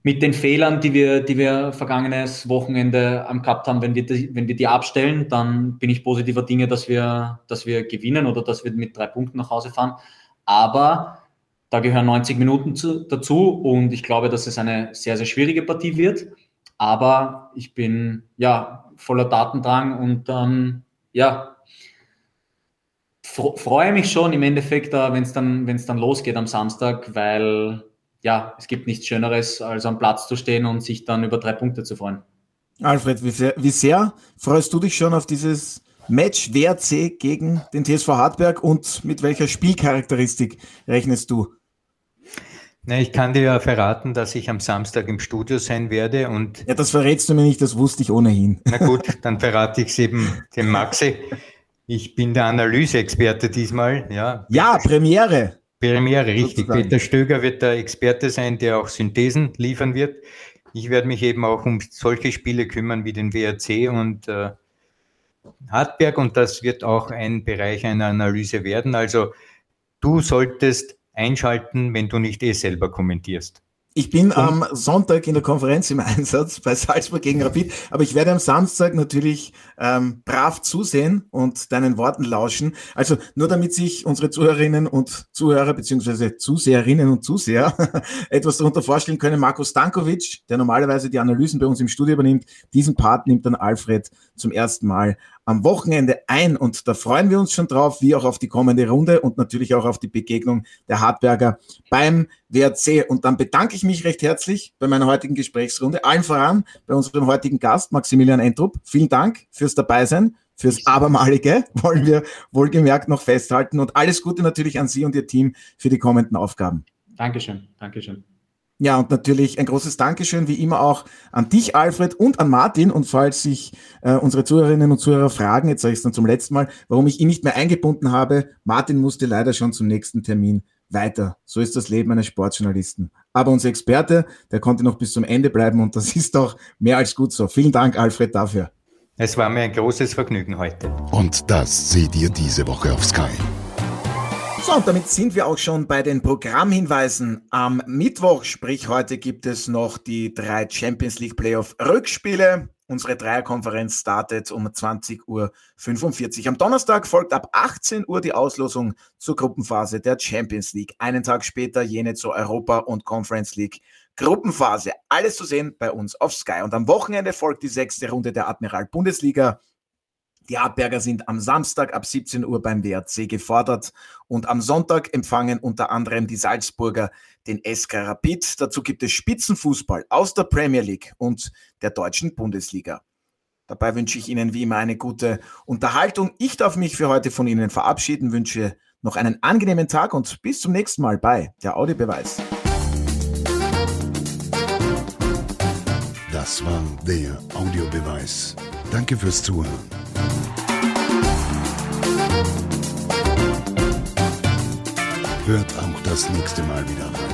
mit den Fehlern, die wir, die wir vergangenes Wochenende gehabt haben, wenn wir, die, wenn wir die abstellen, dann bin ich positiver Dinge, dass wir, dass wir gewinnen oder dass wir mit drei Punkten nach Hause fahren. Aber da gehören 90 Minuten zu, dazu und ich glaube, dass es eine sehr, sehr schwierige Partie wird. Aber ich bin ja voller Datendrang und ähm, ja, freue mich schon im Endeffekt, äh, wenn es dann, dann losgeht am Samstag, weil ja, es gibt nichts Schöneres, als am Platz zu stehen und sich dann über drei Punkte zu freuen. Alfred, wie sehr, wie sehr freust du dich schon auf dieses Match WRC gegen den TSV Hartberg und mit welcher Spielcharakteristik rechnest du? Na, ich kann dir ja verraten, dass ich am Samstag im Studio sein werde und. Ja, das verrätst du mir nicht, das wusste ich ohnehin. Na gut, <laughs> dann verrate ich es eben dem Maxi. Ich bin der Analyseexperte diesmal, ja. Ja, Premiere. Premiere, richtig. Sozusagen. Peter Stöger wird der Experte sein, der auch Synthesen liefern wird. Ich werde mich eben auch um solche Spiele kümmern wie den WRC und äh, Hartberg und das wird auch ein Bereich einer Analyse werden. Also du solltest einschalten, wenn du nicht eh selber kommentierst. Ich bin am Sonntag in der Konferenz im <laughs> Einsatz bei Salzburg gegen Rapid, aber ich werde am Samstag natürlich ähm, brav zusehen und deinen Worten lauschen. Also nur damit sich unsere Zuhörerinnen und Zuhörer beziehungsweise Zuseherinnen und Zuseher <laughs> etwas darunter vorstellen können. Marco Stankovic, der normalerweise die Analysen bei uns im Studio übernimmt, diesen Part nimmt dann Alfred zum ersten Mal am Wochenende ein und da freuen wir uns schon drauf, wie auch auf die kommende Runde und natürlich auch auf die Begegnung der Hartberger beim WRC. Und dann bedanke ich mich recht herzlich bei meiner heutigen Gesprächsrunde, allen voran bei unserem heutigen Gast Maximilian Entrup. Vielen Dank fürs Dabeisein, fürs Abermalige, <laughs> wollen wir wohlgemerkt noch festhalten und alles Gute natürlich an Sie und Ihr Team für die kommenden Aufgaben. Dankeschön, Dankeschön. Ja, und natürlich ein großes Dankeschön wie immer auch an dich, Alfred, und an Martin. Und falls sich äh, unsere Zuhörerinnen und Zuhörer fragen, jetzt sage ich es dann zum letzten Mal, warum ich ihn nicht mehr eingebunden habe, Martin musste leider schon zum nächsten Termin weiter. So ist das Leben eines Sportjournalisten. Aber unser Experte, der konnte noch bis zum Ende bleiben und das <laughs> ist doch mehr als gut so. Vielen Dank, Alfred, dafür. Es war mir ein großes Vergnügen heute. Und das seht ihr diese Woche auf Sky. So, und damit sind wir auch schon bei den Programmhinweisen. Am Mittwoch, sprich heute, gibt es noch die drei Champions League Playoff Rückspiele. Unsere Dreierkonferenz startet um 20.45 Uhr. Am Donnerstag folgt ab 18 Uhr die Auslosung zur Gruppenphase der Champions League. Einen Tag später jene zur Europa- und Conference League Gruppenphase. Alles zu sehen bei uns auf Sky. Und am Wochenende folgt die sechste Runde der Admiral Bundesliga. Die Hartberger sind am Samstag ab 17 Uhr beim WRC gefordert und am Sonntag empfangen unter anderem die Salzburger den SK Rapid. Dazu gibt es Spitzenfußball aus der Premier League und der deutschen Bundesliga. Dabei wünsche ich Ihnen wie immer eine gute Unterhaltung. Ich darf mich für heute von Ihnen verabschieden, wünsche noch einen angenehmen Tag und bis zum nächsten Mal bei der Audiobeweis. Das war der Audiobeweis. Danke fürs Zuhören. Hört auch das nächste Mal wieder rein.